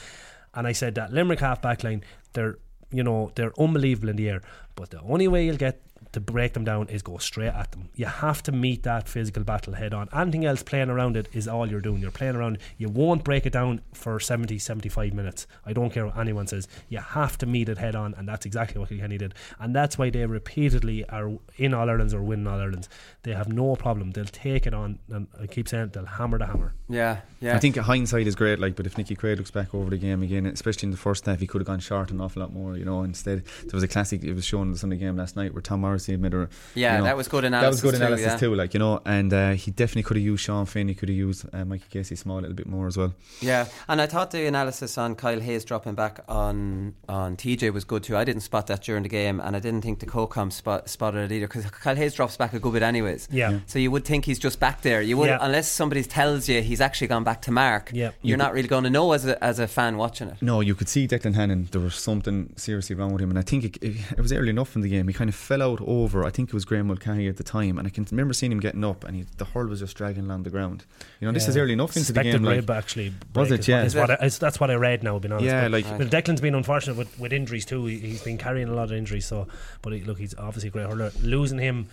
And I said that Limerick half back line, they're you know they're unbelievable in the air. But the only way you'll get to break them down is go straight at them. You have to meet that physical battle head on. Anything else playing around it is all you're doing. You're playing around. You won't break it down for 70, 75 minutes. I don't care what anyone says. You have to meet it head on, and that's exactly what Kilkenny did. And that's why they repeatedly are in All Irelands or winning All Irelands. They have no problem. They'll take it on, and I keep saying it, they'll hammer the hammer. yeah, yeah. I think hindsight is great, like, but if Nicky Quaid looks back over the game again, especially in the first half, he could have gone short an awful lot more. You know, instead there was a classic. It was shown in the Sunday game last night where Tom Morrissey made a Yeah, you know, that was good That analysis was good too, yeah. too, like you know, and uh, he definitely could have used Sean Finn. He could have used uh, Mikey Casey Small a little bit more as well. Yeah, and I thought the analysis on Kyle Hayes dropping back on on TJ was good too. I didn't spot that during the game, and I didn't think the co-com spot, spotted it either because Kyle Hayes drops back a good bit anyways. Yeah. Yeah. So you would think he's just back there. You would, Yeah. unless somebody tells you he's actually gone back to mark. Yeah. You're not really going to know as a as a fan watching it. No, you could see Declan Hannon. There was something seriously wrong with him, and I think it, it, it was early enough in the game. He kind of fell out over. I think it was Graeme Mulcahy at the time, and I can remember seeing him getting up, and he, the hurl was just dragging along the ground. You know, this is early enough into the Suspected game. Like, actually. was it? Yeah. what- I- that's what I read now. Being honest. Yeah, but, like- but Declan's been unfortunate with, with injuries too. He, he's been carrying a lot of injuries. So, but he, look, he's obviously a great hurler. Losing him,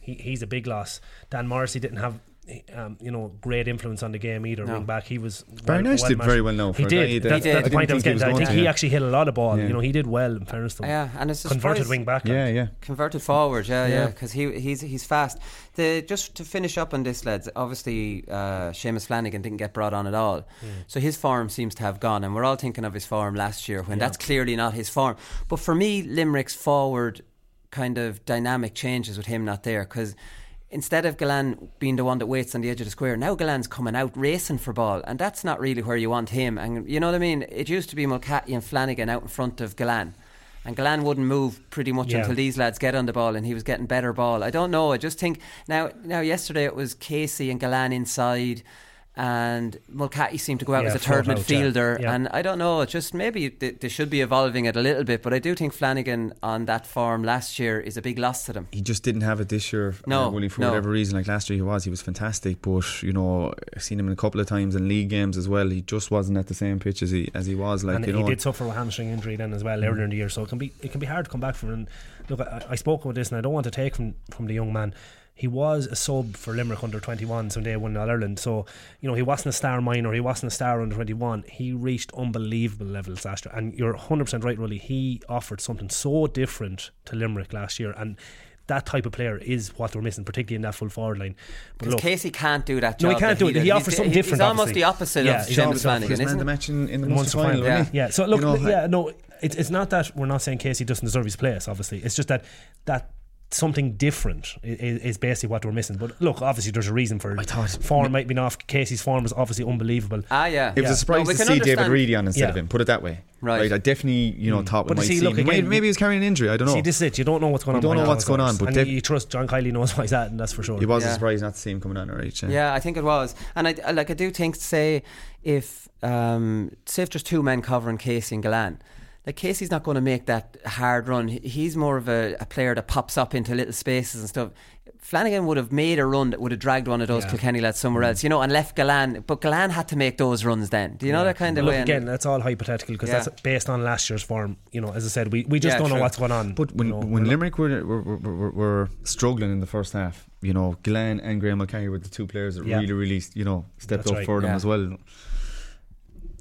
he, he's a big loss. Dan Morrissey didn't have. Um, you know, great influence on the game either. No. Wing back, he was Barry Nash did matched. very well now He for a guy did. that- That's, He did. that's I the point I didn't was think getting. was to. I think to, he yeah. actually hit a lot of ball. Yeah. You know, he did well. In fairness to him. Yeah, and it's a converted surprise- wing back. yeah, yeah. Converted forward, yeah, yeah, Yeah. because he he's he's fast. The just to finish up on this, lads. Obviously, uh, Seamus Flanagan didn't get brought on at all, Hmm. so his form seems to have gone, and we're all thinking of his form last year when that's clearly not his form. But for me, Limerick's forward kind of dynamic changes with him not there because. Instead of Gillane being the one that waits on the edge of the square, now Gillane's coming out racing for ball, and that's not really where you want him. And you know what I mean? It used to be Mulcahy and Flanagan out in front of Gillane, and Gillane wouldn't move pretty much Yeah. until these lads get on the ball, and he was getting better ball. I don't know. I just think now. Now yesterday it was Casey and Gillane inside. And Mulcahy seemed to go out Yeah, as a third float out, yeah. midfielder, Yeah. and I don't know. it's Just maybe they, they should be evolving it a little bit, but I do think Flanagan on that form last year is a big loss to them. He just didn't have it this year. No, uh, Willie, for no. whatever reason. Like last year, he was. He was fantastic, but you know, I've seen him a couple of times in league games as well. He just wasn't at the same pitch as he as he was. Like and you he know, did suffer a hamstring injury then as well earlier in the year, so it can be it can be hard to come back from. And look, I, I spoke about this, and I don't want to take from from the young man. He was a sub for Limerick under 21s when they won All Ireland. So, you know, he wasn't a star minor, he wasn't a star under 21. He reached unbelievable levels last year. And you're 100% right, Rolly. He offered something so different to Limerick last year. And that type of player is what they're missing, particularly in that full forward line. But look, Casey can't do that job. No, he can't that do it. does. He He's- offers something he's different, almost obviously. the opposite Yeah, of he's Seamus almost the Flanagan, first man isn't to he? match in, in the Munster Munster final. final, wasn't? Yeah, so look, You know, yeah, no, it's it's not that we're not saying Casey doesn't deserve his place. Obviously, it's just that that something different is, is basically what we're missing. But look, obviously, there's a reason for it. I thought- form might be off. Casey's form is obviously unbelievable. Ah, yeah. It was Yeah. a surprise No, to can see David understand- Reidy on instead Yeah. of him. Put it that way. Right. I definitely, you know, thought we But might see, see. look, him. again, maybe, maybe he was carrying an injury. I don't know. See, this is it. You don't know what's going You on. don't know what's going on, doors. but and Dave- you trust John Kiely knows why he's at, and that's for sure. He was Yeah. a surprise not to see him coming on right? Yeah. Yeah, I think it was, and I I- like. I do think, say, if um, say if there's two men covering Casey and Gillane, like Casey's not going to make that hard run. He's more of a, a player that pops up into little spaces and stuff. Flanagan would have made a run that would have dragged one of those Yeah. Kilkenny lads somewhere mm. else, you know, and left Gillane. But Gillane had to make those runs then. Do you know that kind of Look, way? Again, that's all hypothetical because Yeah. that's based on last year's form. You know, as I said, we, we just Yeah, don't know what's going on. But when you know, when we're Limerick were were, were, were were struggling in the first half, you know, Glenn and Graeme Mulcahy were the two players that Yeah. really, really, you know, stepped That's up right. for them Yeah. as well.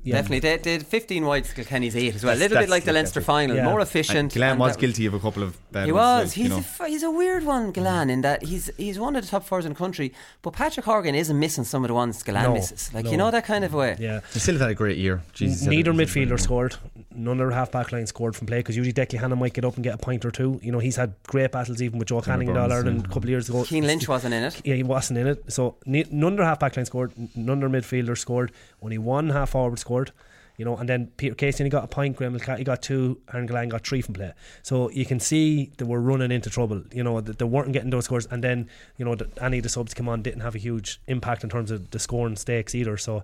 Yeah. Definitely, they did 15 wide to Kilkenny's eight as well. A That's- little bit like the Leinster final, Yeah. more efficient. Glenn was guilty of a couple of bad He was. like, he's you know. a he's a weird one, Gillane, in that he's he's one of the top fours in the country. But Patrick Horgan isn't missing some of the ones Gillane No, misses. Like no. you know that kind of way. Yeah. He still had a great year. Jesus, Neither he had a- midfielder scored. None of their half back line scored from play because usually Declan Hannon might get up and get a point or two. You know, he's had great battles even with Joe Canning in All Ireland a couple of years ago. Cian Lynch wasn't in it. Yeah, he wasn't in it. So ne- none of their half back line scored. n- None of their midfielders scored. Only one half forward scored. You know, and then Peter Casey only got a point. Graeme he got two, and Gillane got three from play. So you can see they were running into trouble. You know, that they weren't getting those scores, and then you know any of the subs came on didn't have a huge impact in terms of the scoring stakes either. So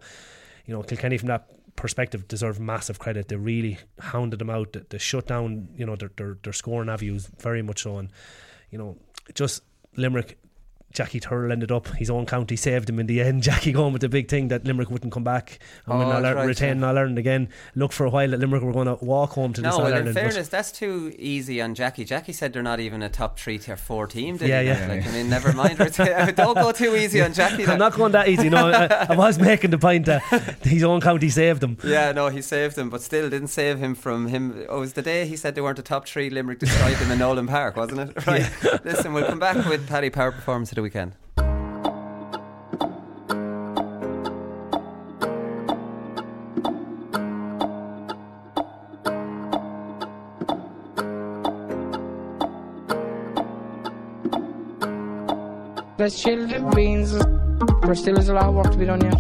you know, Kilkenny from that perspective deserve massive credit. They really hounded them out. They, they shut down, you know, their, their their scoring avenues very much so. And you know, just Limerick. Jackie Tyrrell ended up his own county saved him in the end. Jackie going with the big thing that Limerick wouldn't come back and win Oh, All right, retain yeah. All Ireland again. Look for a while that Limerick were going to walk home to this No, well, Ireland. in fairness, that's too easy on Jackie. Jackie said they're not even a top three to four team. Did Yeah, he? yeah. Like, I mean, never mind. Don't go too easy on Jackie. I'm not going that easy. No, I, I was making the point that his own county saved him. Yeah, no, he saved him, but still didn't save him from him. Oh, it was the day he said they weren't a top three. Limerick destroyed them in the Nolan Park, wasn't it? Right. Listen, we'll come back with Paddy Power performance of the Let's chill the beans. There still is a lot of work to be done yet.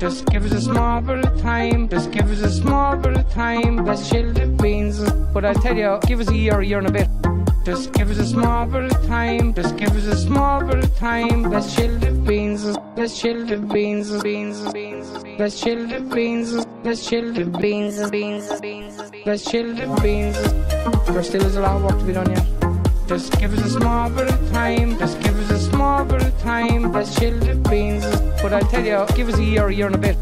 Just give us a small bit of time. Just give us a small bit of time. Let's chill the beans. But I tell you, give us a year, a year and a bit. Just give us a small bit of time. Just give us a small bit of time. Let's chill the beans. Let's chill the beans. Beans. Beans. Let's chill the beans. Let's chill the beans. Beans. Beans. Let's chill the beans. There still is a lot of work to be done yet. Just give us a small bit of time. Just give us a small bit of time. Let's chill the beans. But I tell you, give us a year, a year and a bit.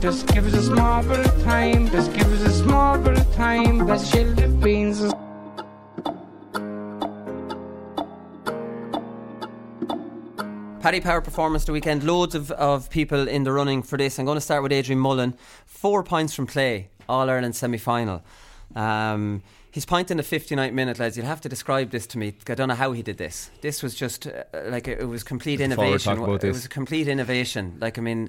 Just give us a small bit of time. Just give us a small bit of time. Let's chill the beans. Paddy Power performance the weekend. Loads of, of people in the running for this. I'm going to start with Adrian Mullen. Four points from play, All Ireland semi final. Um, his point in the 59th minute, lads, you'll have to describe this to me. I don't know how he did this. This was just uh, like it, it was complete innovation. It was a complete innovation. Like, I mean,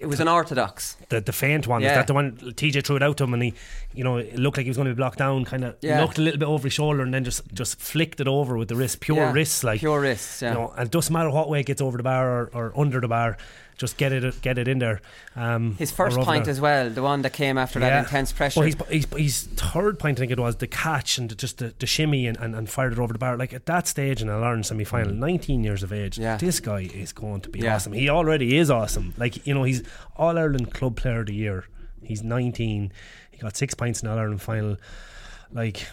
it was unorthodox. The the faint one, Yeah. is that the one TJ threw it out to him and he, you know, it looked like he was going to be blocked down, kind of Yeah. looked a little bit over his shoulder and then just just flicked it over with the wrist, pure Yeah, wrists, like pure wrists, yeah. You know, and it doesn't matter what way it gets over the bar or, or under the bar, just get it get it in there. Um, His first or over point there. as well, the one that came after that intense pressure. Well, his, third point, I think it was, the catch and the, just the, the shimmy and, and, and fired it over the bar. Like at that stage in a Ireland semi final, 19 years of age, Yeah. this guy is going to be Yeah. awesome. He already is awesome. Like, you know, he's All Ireland Club Player of the Year. He's 19. He got six points in All Ireland final. Like,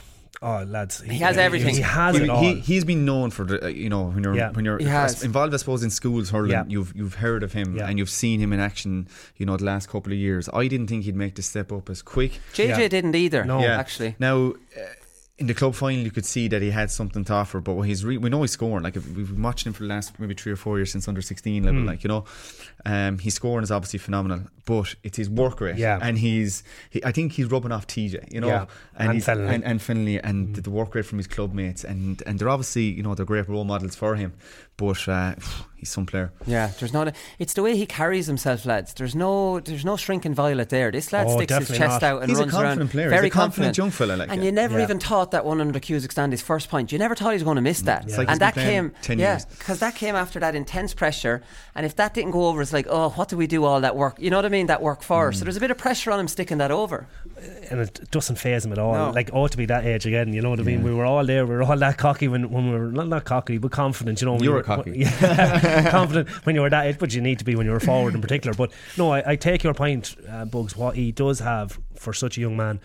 oh, lads. He has everything. He has he, it all. He, he's been known for the, uh, you know when you're Yeah. when you're involved, I suppose, in schools hurling. Yeah. You've you've heard of him Yeah. and you've seen him in action. You know the last couple of years. I didn't think he'd make the step up as quick. JJ Yeah. didn't either, No. Yeah. actually. Now, uh, in the club final, you could see that he had something to offer, but he's re- we know he's scoring. Like we've been watching him for the last maybe three or four years since under sixteen level. Hmm. Like you know, um, his scoring is obviously phenomenal, but it's his work rate. Yeah. and he's he, I think he's rubbing off TJ. You know, Yeah. And he's, Fennelly. and, and Fennelly and the work rate from his club mates, and and they're obviously you know they're great role models for him, but uh, he's some player. Yeah, there's not. A, it's the way he carries himself, lads. There's no, there's no shrinking violet there. This lad Oh, sticks his chest not. out and He's a runs confident around. player. He's Very a confident young fella, like, and yeah. you never Yeah. even thought that one under Cusack stand his first point. You never thought he was going to miss that. It's like and that came, 10 yeah, because that came after that intense pressure. And if that didn't go over, it's like, oh, what do we do all that work? You know what I mean? That work for. Mm. So there's a bit of pressure on him sticking that over. and it doesn't phase him at all. No. Like ought to be that age again. You know what I mean? We were all there. We were all that cocky when, when we were not, not cocky, but confident. You know, when You were were cocky. yeah, confident when you were that age, but you need to be when you were forward in particular. But no, I, I take your point, uh, Bugs. What he does have for such a young man,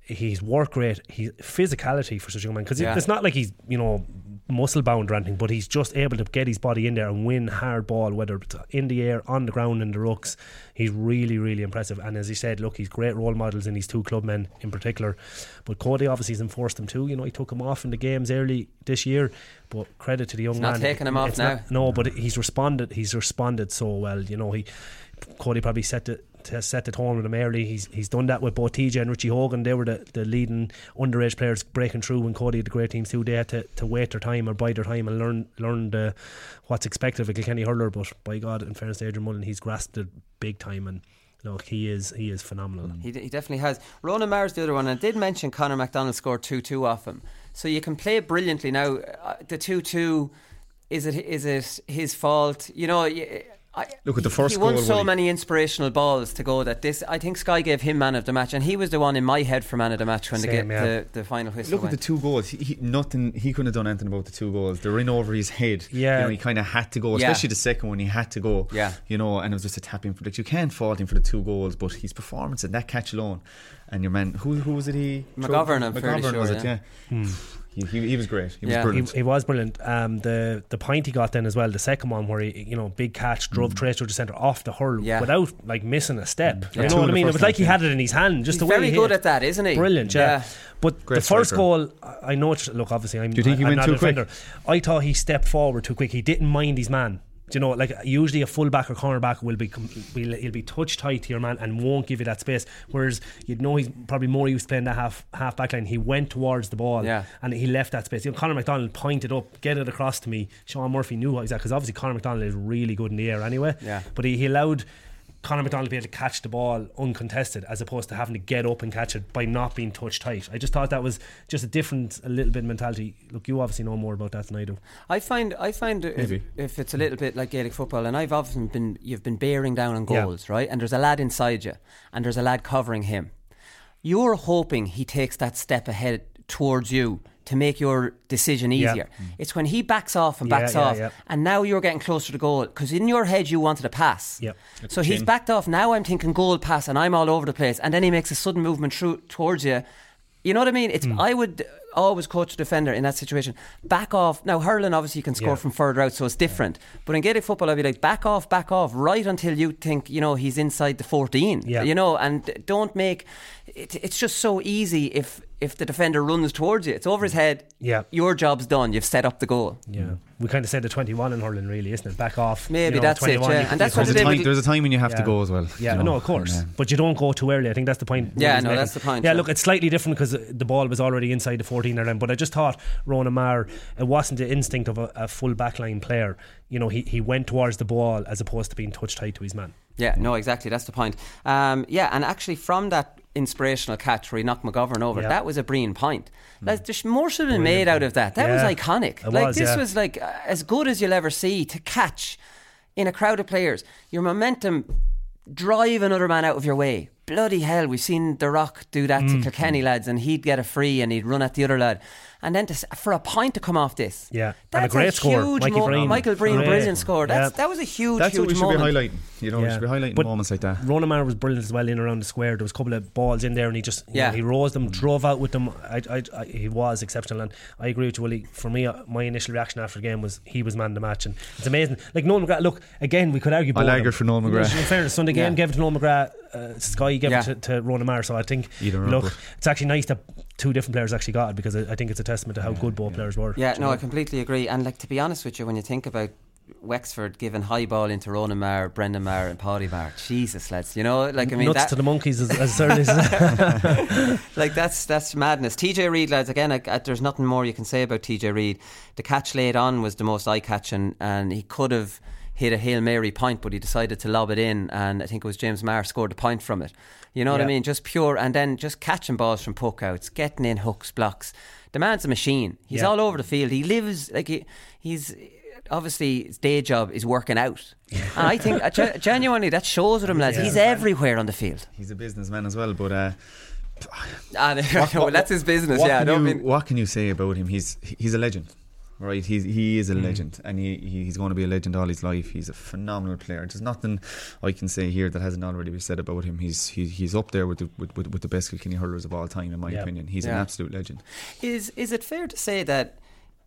his work rate, his physicality for such a young man, because Yeah. it's not like he's you know muscle bound or anything, but he's just able to get his body in there and win hard ball, whether it's in the air, on the ground, in the rucks. He's really, really impressive. And as he said, look, he's great role models in these two clubmen in particular. But Cody obviously has enforced them too. You know, he took him off in the games early this year. But credit to the young He's man. not taking him off It's now. not- no, but he's responded. He's responded so well. You know, he Cody probably set the to set the tone with him early. He's he's done that with both TJ and Richie Hogan. They were the, the leading underage players breaking through when Cody had the great teams too. They had to, to wait their time or bide their time and learn learn the, what's expected of a Kilkenny hurler. But by God, in fairness to Adrian Mullen, he's grasped it big time and look, he is he is phenomenal. He, he definitely has. Ronan Maher's the other one. I did mention Conor McDonald scored 2 2 off him. So you can play brilliantly. Now, uh, the 2 2, is it is it his fault? You know, I, Look at the first He won goal, so Willie. many inspirational balls to go that this. I think Sky gave him man of the match, and he was the one in my head for man of the match when they Same, get yeah. the, the final whistle. Look at the two goals. He, he, nothing. He couldn't have done anything about the two goals. They're in over his head. Yeah. you know, he kind of had to go, Yeah. especially the second one. He had to go. Yeah. you know, and it was just a tapping for. Like, you can't fault him for the two goals, but his performance and that catch alone, and your man, who who was it? He McGovern, I'm fairly McGovern was sure, it? yeah. Yeah, hmm. He, he, he was great. He was Yeah. He, brilliant. he was brilliant. Um, the the point he got then as well, the second one where he, you know, big catch, drove trace through the centre off the hurl Mm. Yeah. without like missing a step. Yeah. You Two know what I the mean? It was like he had it in his hand, just He's the way very he good hit. at that, isn't he? Brilliant, yeah. But Great the first striker. goal, I I know. It's, look, obviously, I'm. Do you think he I'm went not too a quick? defender. I thought he stepped forward too quick. He didn't mind his man. You know, like usually a fullback or cornerback will be will he'll be touch tight to your man and won't give you that space. Whereas you'd know he's probably more used to playing that half half back line. He went towards the ball Yeah. and he left that space. You know, Conor McDonald pointed up, get it across to me. Sean Murphy knew what exactly because obviously Conor McDonald is really good in the air anyway. Yeah. But he, he allowed Conor McDonald to be able to catch the ball uncontested as opposed to having to get up and catch it by not being touch tight. I just thought that was just a different, a little bit mentality. Look, you obviously know more about that than I do. I find I find if, Maybe. if it's a little bit like Gaelic football, and I've often been you've been bearing down on Yeah. goals, right? And there's a lad inside you, and there's a lad covering him. You're hoping he takes that step ahead towards you to make your decision Yeah. easier. Mm. It's when he backs off and backs yeah, off, yeah. and now you're getting closer to goal because in your head you wanted a pass. Yep. So he's backed off. Now I'm thinking goal pass, and I'm all over the place. And then he makes a sudden movement through towards you. You know what I mean? It's hmm. I would always coach a defender in that situation. Back off. Now hurling obviously you can score Yeah. from further out, so it's different. But in Gaelic football, I'd be like, back off, back off, right until you think you know he's inside the fourteen. Yeah. You know, and don't make. It, it's just so easy if if the defender runs towards you, it's over his head. Yeah. Your job's done. You've set up the goal. Yeah, we kind of said the 21 in hurling, really, isn't it? Back off. Maybe you know, that's it, yeah. And that's you what There's a, time, there's a time when you have to go as well. Yeah, you know, no, of course, and, uh, but you don't go too early. I think that's the point. Yeah, no, making. that's the point, Yeah, yeah. look, it's slightly different because the ball was already inside the 14 or then, but I just thought Ronan Maher, it wasn't the instinct of a, a full backline player. You know, he, he went towards the ball as opposed to being touch tight to his man. Yeah, no, exactly. That's the point. Um, yeah, and actually, from that inspirational catch where he knocked McGovern over, Yeah. that was a brilliant point. Like, there's more should have been made out of that. That Yeah. was iconic. It like was, this yeah. was like as good as you'll ever see to catch in a crowd of players. Your momentum drive another man out of your way. Bloody hell, we've seen The Rock do that Mm. to Kilkenny lads, and he'd get a free and he'd run at the other lad. And then to, for a point to come off this, Yeah, and a that's great score. huge Mikey mo- Breen. Michael Breen, Great. brilliant score. That's, Yeah. That was a huge, That's huge what we should moment. be highlighting. You know, we Yeah. should be highlighting But moments like that. Ronan Maher was brilliant as well in around the square. There was a couple of balls in there, and he just Yeah. know, he rose them, drove out with them. I, I, I, he was exceptional, and I agree with you, Willie. For me, uh, my initial reaction after the game was he was man of the match, and it's amazing. Like Noel McGrath. Look again, we could argue. I'll both of argue them. for Noel McGrath. In fairness, Sunday game Yeah. gave it to Noel McGrath. Uh, Sky gave Yeah. it to, to Ronan Maher. So I think Either look, but- it's actually nice that two different players actually got it because I, I think it's a testament to how good both players were. Yeah, no, know? I completely agree. And like to be honest with you, when you think about Wexford giving high ball into Ronan Maher, Brendan Maher, and Paddy Maher, Jesus, lads, you know, like I mean, nuts that, to the monkeys as, as early as like that's that's madness. TJ Reid, lads, again, I, I, uh, there's nothing more you can say about TJ Reid. The catch laid on was the most eye catching, and he could have hit a hail mary point, but he decided to lob it in, and I think it was James Marr scored a point from it. You know what I mean? Just pure, and then just catching balls from puck outs, getting in hooks, blocks. The man's a machine. He's Yeah. all over the field. He lives like he, he's. Obviously, his day job is working out, and I think uh, ge- genuinely that shows with him, lads. Yeah. He's everywhere on the field. He's a businessman as well, but uh, Ah, well, that's his business. what yeah, I don't mean. what can you say about him? He's he's a legend, right? He's he is a Mm. legend, and he, he he's going to be a legend all his life. He's a phenomenal player. There's nothing I can say here that hasn't already been said about him. He's he, he's up there with the with, with, with the best Kilkenny hurlers of all time, in my Yeah. opinion. He's an absolute legend. Is is it fair to say that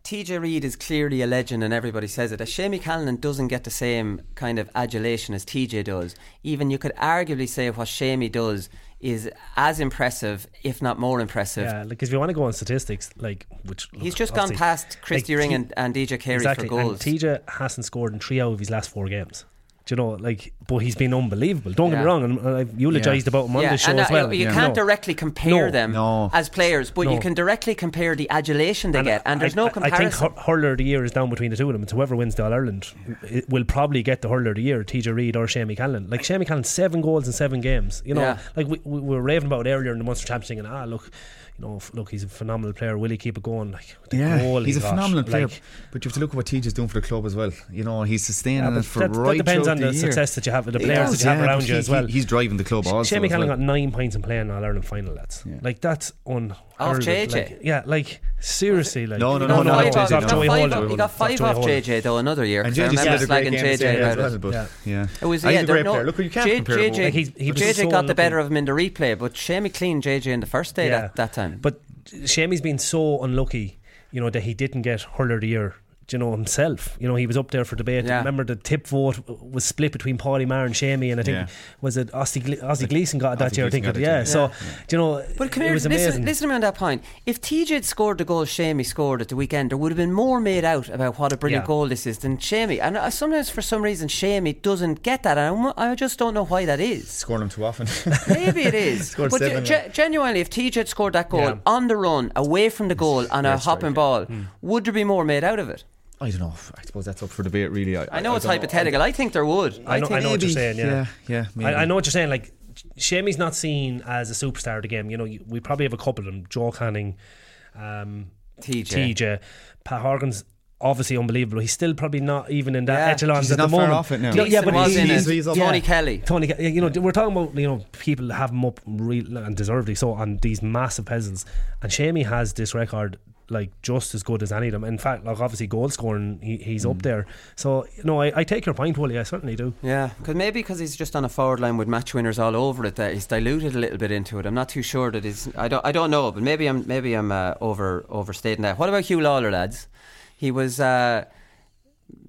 TJ Reid is clearly a legend and everybody says it? That Shamie Callanan doesn't get the same kind of adulation as TJ does. Even you could arguably say what Shamie does is as impressive, if not more impressive. Yeah, like if you want to go on statistics, like which He's look, just gone past Christy like, Ring T- and, and DJ Carey exactly, for goals. And TJ hasn't scored in three out of his last four games. Do you know, like, but he's been unbelievable. Don't get Yeah. me wrong, and I've eulogised about him on yeah, this show and as uh, well. you, you Yeah. can't No. directly compare No. them No. as players, but you No. can directly compare the adulation they And get, and there's I, no I- comparison. I think hur- hurler of the year is down between the two of them. It's whoever wins the All Ireland it will probably get the hurler of the year, TJ Reid or Shamie Callanan. Like Shamie Callanan, seven goals in seven games. You know, Yeah. like we, we were raving about it earlier in the Munster Championship, and ah, look, you know, look, he's a phenomenal player. Will he keep it going? Like the goal he's he a got, phenomenal player. like- but you have to look at what TJ's doing for the club as well. You know, he's sustaining Yeah, it for that, that right depends on throughout the, success that you have, the players does, that you have around but you as well. he- he's driving the club also. Shamie as Callan well. got nine points in playing All Ireland final, lads. Like that's un. Off JJ. Like, yeah, like seriously, like No, no, He no, got no, five no, off- no, he no. got five off- He got five off JJ though another year. And 'cause I JJ remember had a great slagging game JJ about as it. well, but Yeah. yeah. It was Ah, he's yeah, a great no, player. Look, you can't J- compare JJ. Like, he's- he JJ so got the better of him in the replay, but Shamie cleaned JJ in the first day Yeah. that, that time. But Shamey's been so unlucky, you know, that he didn't get hurler of the year. Do You know himself. You know he was up there for debate. Yeah. Remember the tip vote was split between Paddy Maher and Shamey, and I think Yeah. was it Ozzy, Gle- Ozzy Gleeson got it that Ozzy year. I think. it- it, yeah. yeah. So do you know But come it here, was listen, amazing. listen to me on that point. If TJ had scored the goal Shamey scored at the weekend, there would have been more made out about what a brilliant Yeah. goal this is than Shamey. And uh, sometimes, for some reason, Shamey doesn't get that. And I'm- just don't know why that is. Scoring him too often. Maybe it is. But seven, ge- yeah. genuinely, if TJ had scored that goal Yeah. on the run, away from the goal, on a Great hopping strike, ball, Hmm. would there be more made out of it? I don't know. I suppose that's up for debate, really. I, I know it's don't hypothetical. I think there would. I know, think I know what you're saying. Yeah, yeah, yeah. I, I know what you're saying. Like Shamey's not seen as a superstar of the game. You know, we probably have a couple of them: Joe Canning, um, TJ. TJ, Pat Horgan's. Obviously unbelievable. He's still probably not even in that Yeah. echelons He's at not the far moment. off it now. No, yeah, but was he- in he's, he's up- yeah. Tony Kelly. Tony, you know, we're talking about you know people have him up real and deservedly so on these massive peasants, and Shamey has this record like just as good as any of them. In fact, like obviously goal scoring, he, he's Mm. up there. So no, I, I take your point, Willie. I certainly do. Yeah, because maybe because he's just on a forward line with match winners all over it, that he's diluted a little bit into it. I'm not too sure that he's. I don't. I don't know, but maybe I'm. Maybe I'm uh, over overstating that. What about Huw Lawlor, lads? He was. Uh,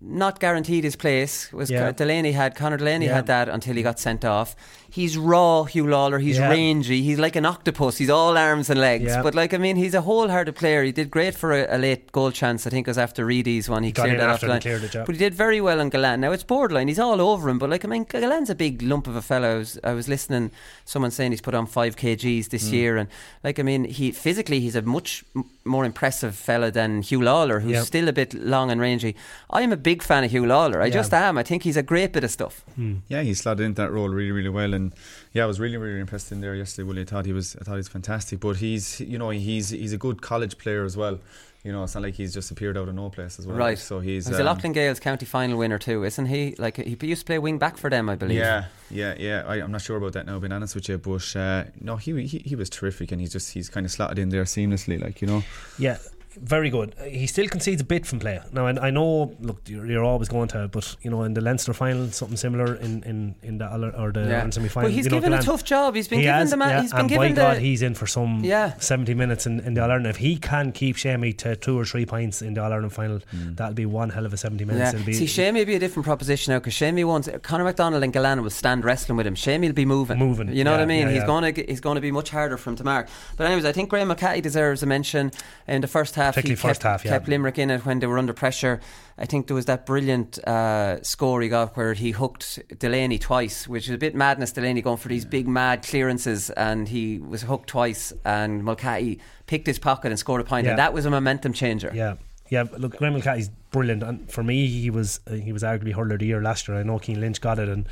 not guaranteed his place. Was Yeah. Delaney had Conor Delaney Yeah. had that until he got sent off. He's raw, Huw Lawlor. He's Yeah. rangy. He's like an octopus. He's all arms and legs. Yeah. But like I mean, he's a wholehearted player. He did great for a, a late goal chance. I think it was after Reedy's one. He, Got cleared in that after off the and line. cleared it, yeah. But he did very well on Gillane. Now it's borderline. He's all over him. But like I mean, Gillane's a big lump of a fellow. I was, I was listening. Someone saying he's put on five kgs this Mm. year, and like I mean, he physically he's a much more impressive fella than Huw Lawlor, who's Yeah. still a bit long and rangy. I'm a big fan of Huw Lawlor. I Yeah. just am. I think he's a great bit of stuff. Yeah, he slotted into that role really, really well, and yeah, I was really, really impressed in there yesterday. Willie, I thought he was, I thought he was fantastic. But he's, you know, he's he's a good college player as well. You know, it's not like he's just appeared out of no place as well. Right. So he's, he's um, a Loughlin Gaels county final winner too, isn't he? Like he used to play wing back for them, I believe. Yeah, yeah, yeah. I, I'm not sure about that now, being honest with you, but uh, no, he, he he was terrific, and he's just he's kind of slotted in there seamlessly, like you know. Yeah, very good. He still concedes a bit from play. Now, I, I know, look, you're, you're always going to, but you know, in the Leinster final, something similar in in in the Aller- or the Yeah. semi final. But he's you know, given a tough job. He's been he given has, the ma- yeah, he's been and given by God, the- he's in for some Yeah. 70 minutes in, in the All Ireland. If he can keep Shamey to two or three points in the All Ireland final, mm. that'll be one hell of a 70 minutes. Yeah. It'll be, See, Shamey be a different proposition now because Shamey wants Conor McDonald and Galana will stand wrestling with him. Shamey will be moving, Moving, You know what I mean? yeah, he's yeah. going to he's going to be much harder for him to mark. But anyways, I think Graeme Mulcahy deserves a mention in the first half. He Particularly kept, first half, yeah. kept Limerick in it when they were under pressure. I think there was that brilliant uh, score he got where he hooked Delaney twice, which is a bit madness. Delaney going for these big mad clearances, and he was hooked twice, and Mulcahy picked his pocket and scored a point, Yeah. and that was a momentum changer. Yeah, yeah. Look, Graeme Mulcahy's brilliant, and for me, he was uh, he was arguably hurler of the year last year. I know Cian Lynch got it, and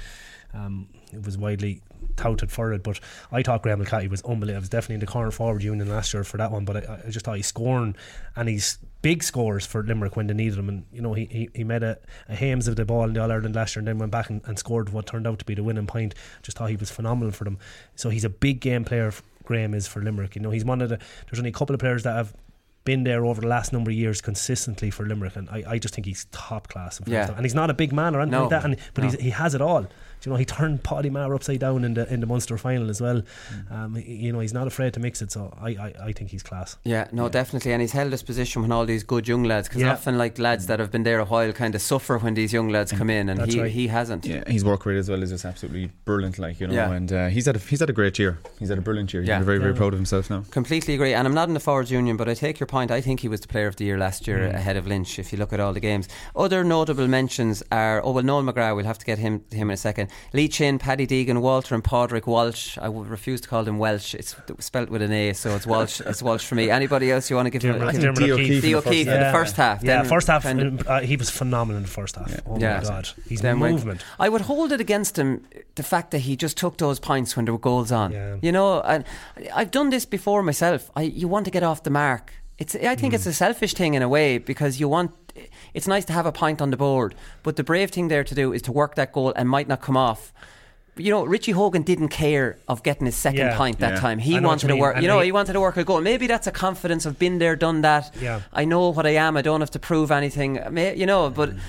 um, it was widely touted for it. But I thought Graeme Mulcahy was unbelievable. I was definitely in the corner forward union last year for that one. But I, I just thought he's scoring and he's big scores for Limerick when they needed him. And you know, he he, he made a, a hames of the ball in the All Ireland last year, and then went back and, and scored what turned out to be the winning point. Just thought he was phenomenal for them. So he's a big game player. Graeme is for Limerick. You know, he's one of the. There's only a couple of players that have been there over the last number of years consistently for Limerick, and I, I just think he's top class. Yeah. And he's not a big man or anything No. like that, and, but No. he's, he has it all. Do You know, he turned Paddy Maher upside down in the in the Munster final as well. Um, you know, he's not afraid to mix it, so I, I, I think he's class. Yeah, no, definitely, and he's held his position when all these good young lads, because Yeah. often like lads that have been there a while kind of suffer when these young lads come in, and That's he right. he hasn't. Yeah, his work rate as well is just absolutely brilliant, like you know, Yeah. and uh, he's had a, he's had a great year. He's had a brilliant year. Yeah. He's very very Yeah. proud of himself now. Completely agree, and I'm not in the forwards union, but I take your point. I think he was the player of the year last year Mm. ahead of Lynch. If you look at all the games, other notable mentions are oh well, Noel McGrath. We'll have to get him him in a second. Lee Chin, Paddy Deegan, Walter, and Pádraig Walsh. I would refuse to call them Welsh. It's spelt with an A, so it's Walsh. it's Walsh for me. Anybody else you want to give him? Dermot- give Dermot O'Keeffe. O'Keeffe in the first O'Keeffe in half. the Yeah. first half. Yeah, then first half, kind uh, he was phenomenal in the first half. Yeah. Oh Yeah. my god, he's Then movement. I would hold it against him the fact that he just took those points when there were goals on. Yeah. You know, and I've done this before myself. I you want to get off the mark. It's I think Mm. it's a selfish thing in a way because you want it's nice to have a point on the board, but the brave thing there to do is to work that goal and might not come off. You know, Richie Hogan didn't care of getting his second Yeah. point that Yeah. time. He wanted to work. You know, he- he wanted to work a goal. Maybe that's a confidence of been there, done that. Yeah. I know what I am. I don't have to prove anything. You know, but mm.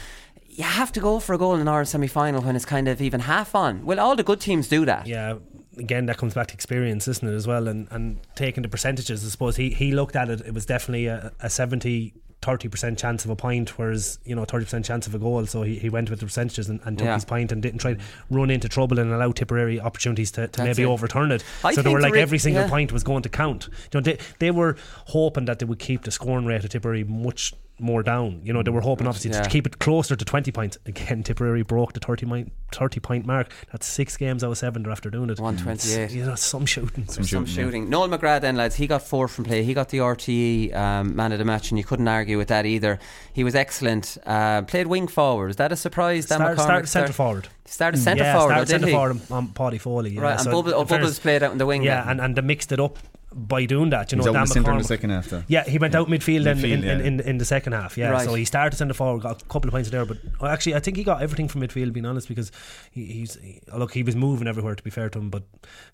you have to go for a goal in an Ireland semi final when it's kind of even half on. Well, all the good teams do that. Yeah, again, that comes back to experience, isn't it, as well? And and taking the percentages, I suppose he, he looked at it, it was definitely a, a 70 30% chance of a point, whereas, you know, 30% chance of a goal. So he, he went with the percentages and, and took Yeah. his point and didn't try to run into trouble and allow Tipperary opportunities to, to maybe it. overturn it. I so they were like every single yeah. point was going to count. You know, they, they were hoping that they would keep the scoring rate of Tipperary much more down. You know, they were hoping obviously Yeah. to keep it closer to 20 points. Again, Tipperary broke the 30, mi- 30 point mark. That's six games out of seven they're after doing it. 128. You know, some shooting. Some shooting, shooting. yeah. Noel McGrath then, lads, he got four from play. He got the RTE um, man of the match, and you couldn't argue with that either. He was excellent. Uh, played wing forward. Is that a surprise? Dan Start, start centre forward. Started centre yeah, forward, started did centre he? forward on, on Paudie Foley. Yeah. Right, and So Bubble, oh, in fairness- Bubbles played out in the wing. Yeah, then. and, and they mixed it up by doing that, you He was know, in Dan the centre in the second half, though. Yeah, he went out midfield in, Midfield, in, yeah. in, in, in the second half. Yeah, Right. so he started centre forward, got a couple of points there, but actually, I think he got everything from midfield. Being honest, because he, he's he, look, he was moving everywhere. To be fair to him, but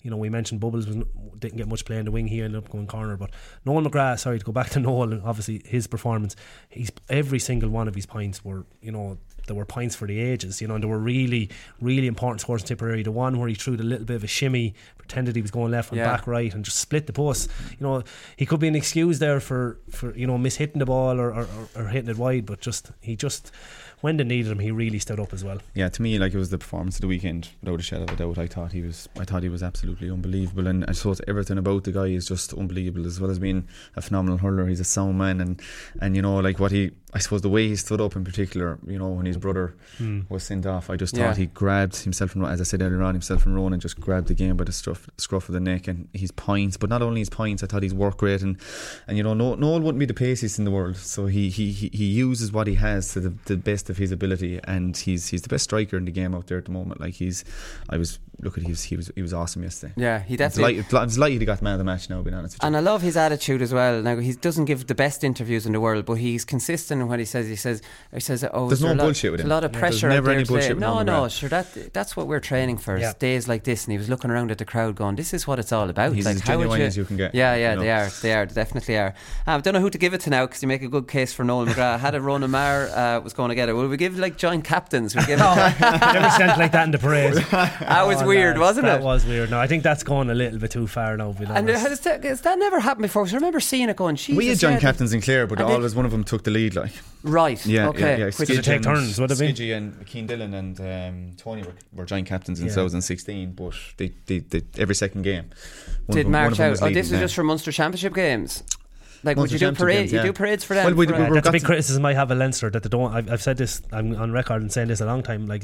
you know, we mentioned Bubbles was, didn't get much play in the wing. He ended up going corner, but Noel McGrath. Sorry to go back to Noel. Obviously, his performance. He's every single one of his points were you know. There were points for the ages, you know, and there were really, really important scores in Tipperary. The one where he threw the little bit of a shimmy, pretended he was going left and Yeah. back right, and just split the post. You know, he could be an excuse there for, for you know mishitting the ball or, or, or, or hitting it wide, but just he just when they needed him, he really stood up as well. Yeah, to me, like it was the performance of the weekend, without a shadow of a doubt. I thought he was, I thought he was absolutely unbelievable, and I suppose everything about the guy is just unbelievable. As well as being a phenomenal hurler, he's a sound man, and and you know, like what he, I suppose the way he stood up in particular, you know, when his brother Hmm. was sent off, I just Yeah. thought he grabbed himself, and as I said earlier on, himself from rolling and Ronan just grabbed the game by the scruff, scruff of the neck, and his points, but not only his points, I thought his work rate, and and you know, no, Noel wouldn't be the paciest in the world, so he he he, he uses what he has to the, the best of his ability, and he's he's the best striker in the game out there at the moment. Like he's, I was look at he was he was he was awesome yesterday. Yeah, he I'm definitely. I'm delighted he got the man of the match now. Being honest with you. And I love his attitude as well. Now he doesn't give the best interviews in the world, but he's consistent in what he says. He says, he says, "Oh, There's is there no a lot, bullshit with him. A lot of Yeah, there's pressure. never any bullshit with No, Nolan no, sure. That that's what we're training for. Yeah. Days like this, and he was looking around at the crowd, going, "This is what it's all about." He's like as how would genuine you? as you can get, Yeah, yeah, you they know. are. They are. They definitely are. Um, I don't know who to give it to now because you make a good case for Noel McGrath. Had a Ronan Maher uh, was going to get it. Will we give like joint captains? We give it. Never sent like that in the parade. that was Oh, weird, lads, wasn't that it? That was weird. No, I think that's going a little bit too far now. being And honest. has that, has that never happened before? 'Cause I remember seeing it going. Jesus, we had joint yeah, captains in Clare, but always one of them took the lead. Like Right. yeah, okay. yeah, yeah. Which- Did take turns, would it be? Skidgy and Cian Dillon and um, Tony were, were joint captains in Yeah. 2016, but they, they, they every second game. one did of them- one march of them out. was Oh, this is just for Munster Championship games. Like, would you do parades? parade? games, You do parades for them? Well, we- for, we- we're That's a got big to- criticism I have of Leinster that they don't. I've, I've said this. I'm on record and saying this a long time. Like,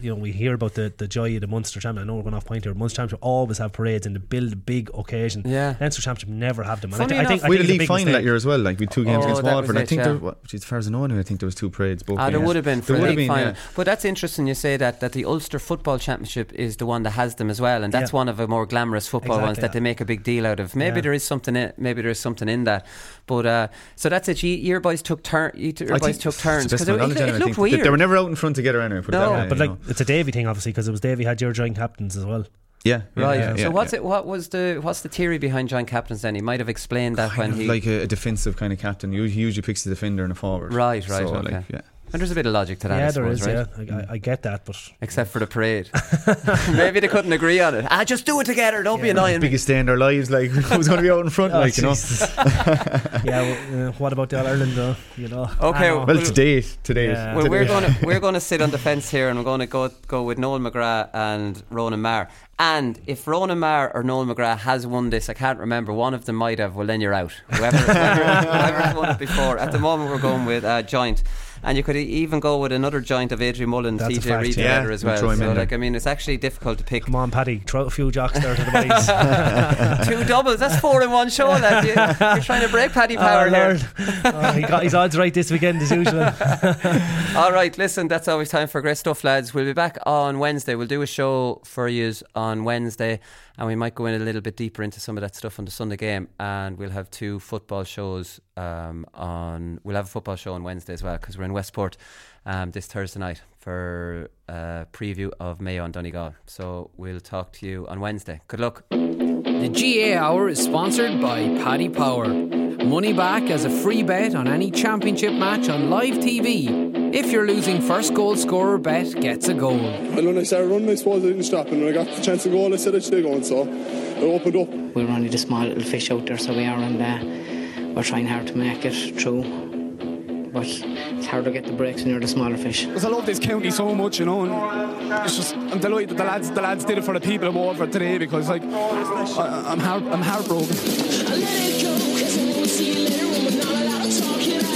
you know, we hear about the, the joy of the Munster Championship. I know we're going off point here. Munster Championship always have parades and they build a big occasion. Yeah. Leinster Championship never have them. And Funny I, thi- I think, we think had a it's league big final that year as well. Like we had two games Oh, against Waterford. was I it, think yeah. there, what, geez, as far as I know, anyway, I think there was two parades. Both Ah, there would have been for There would have league been, final. But that's interesting you say that that the Ulster Football Championship is the one that has them as well, and that's one of the more glamorous football ones that they make a big deal out of. Maybe there is something maybe there is something in that. But uh, so that's it. You, your boys took turn. You t- your boys think took turns the best because of it, it, looked. They- weird. They were never out in front together anyway. Put it No. that way, but like know. it's a Davy thing, obviously, because it was Davy had your joint captains as well. yeah, yeah, Right. yeah, so yeah, what's yeah. it? What was the what's the theory behind John Captains? Then he might have explained that Kind when of he like a, a defensive kind of captain. He he usually picks the defender and a forward. Right, right, So, okay. like, yeah. And there's a bit of logic to that. yeah, I suppose, is. right? Yeah, I, I, I get that, but Except for the parade. Maybe they couldn't agree on it. Ah, just do it together. Don't be annoying. me. Biggest day in their lives. Like who's going to be out in front? Oh, like you know. Yeah. Well, uh, what about the All Ireland though? You know. Okay, know. Well, today, today, Yeah. Well, we're today. going to we're going to sit on the fence here, and we're going to go go with Noel McGrath and Ronan Maher. And if Ronan Maher or Noel McGrath has won this, I can't remember. One of them might have. Well, then you're out. Whoever, whoever, whoever's won it before. At the moment, we're going with uh, joint. And you could even go with another joint of Adrian Mullen, That's TJ Reid yeah. as We'll So, like, I mean, it's actually difficult to pick. Come on, Paddy, throw a few jocks there to the boys. Two doubles. That's four in one show, lad. You, you're trying to break Paddy oh, Power oh, here. Oh, he got his odds right this weekend as usual. All right, listen, that's always time for great stuff, lads. We'll be back on Wednesday. We'll do a show for you on Wednesday, and we might go in a little bit deeper into some of that stuff on the Sunday game. And we'll have two football shows um, on. We'll have a football show on Wednesday as well because we're in Westport um, this Thursday night for a preview of Mayo and Donegal. So we'll talk to you on Wednesday. Good luck. The GAA Hour is sponsored by Paddy Power. Money back as a free bet on any championship match on live TV. If you're losing first goal scorer bet gets a goal. And when I started running, I suppose I didn't stop. And when I got the chance to goal, I said I should going. So I opened up. We're only the small little fish out there, so we are, and uh, we're trying hard to make it through. But it's hard to get the breaks when you're the smaller fish. Because I love this county so much, you know, and it's just I'm delighted that the lads the lads did it for the people of Waterford today because like I, I'm heart, I'm heartbroken see you later when we're not allowed to talk.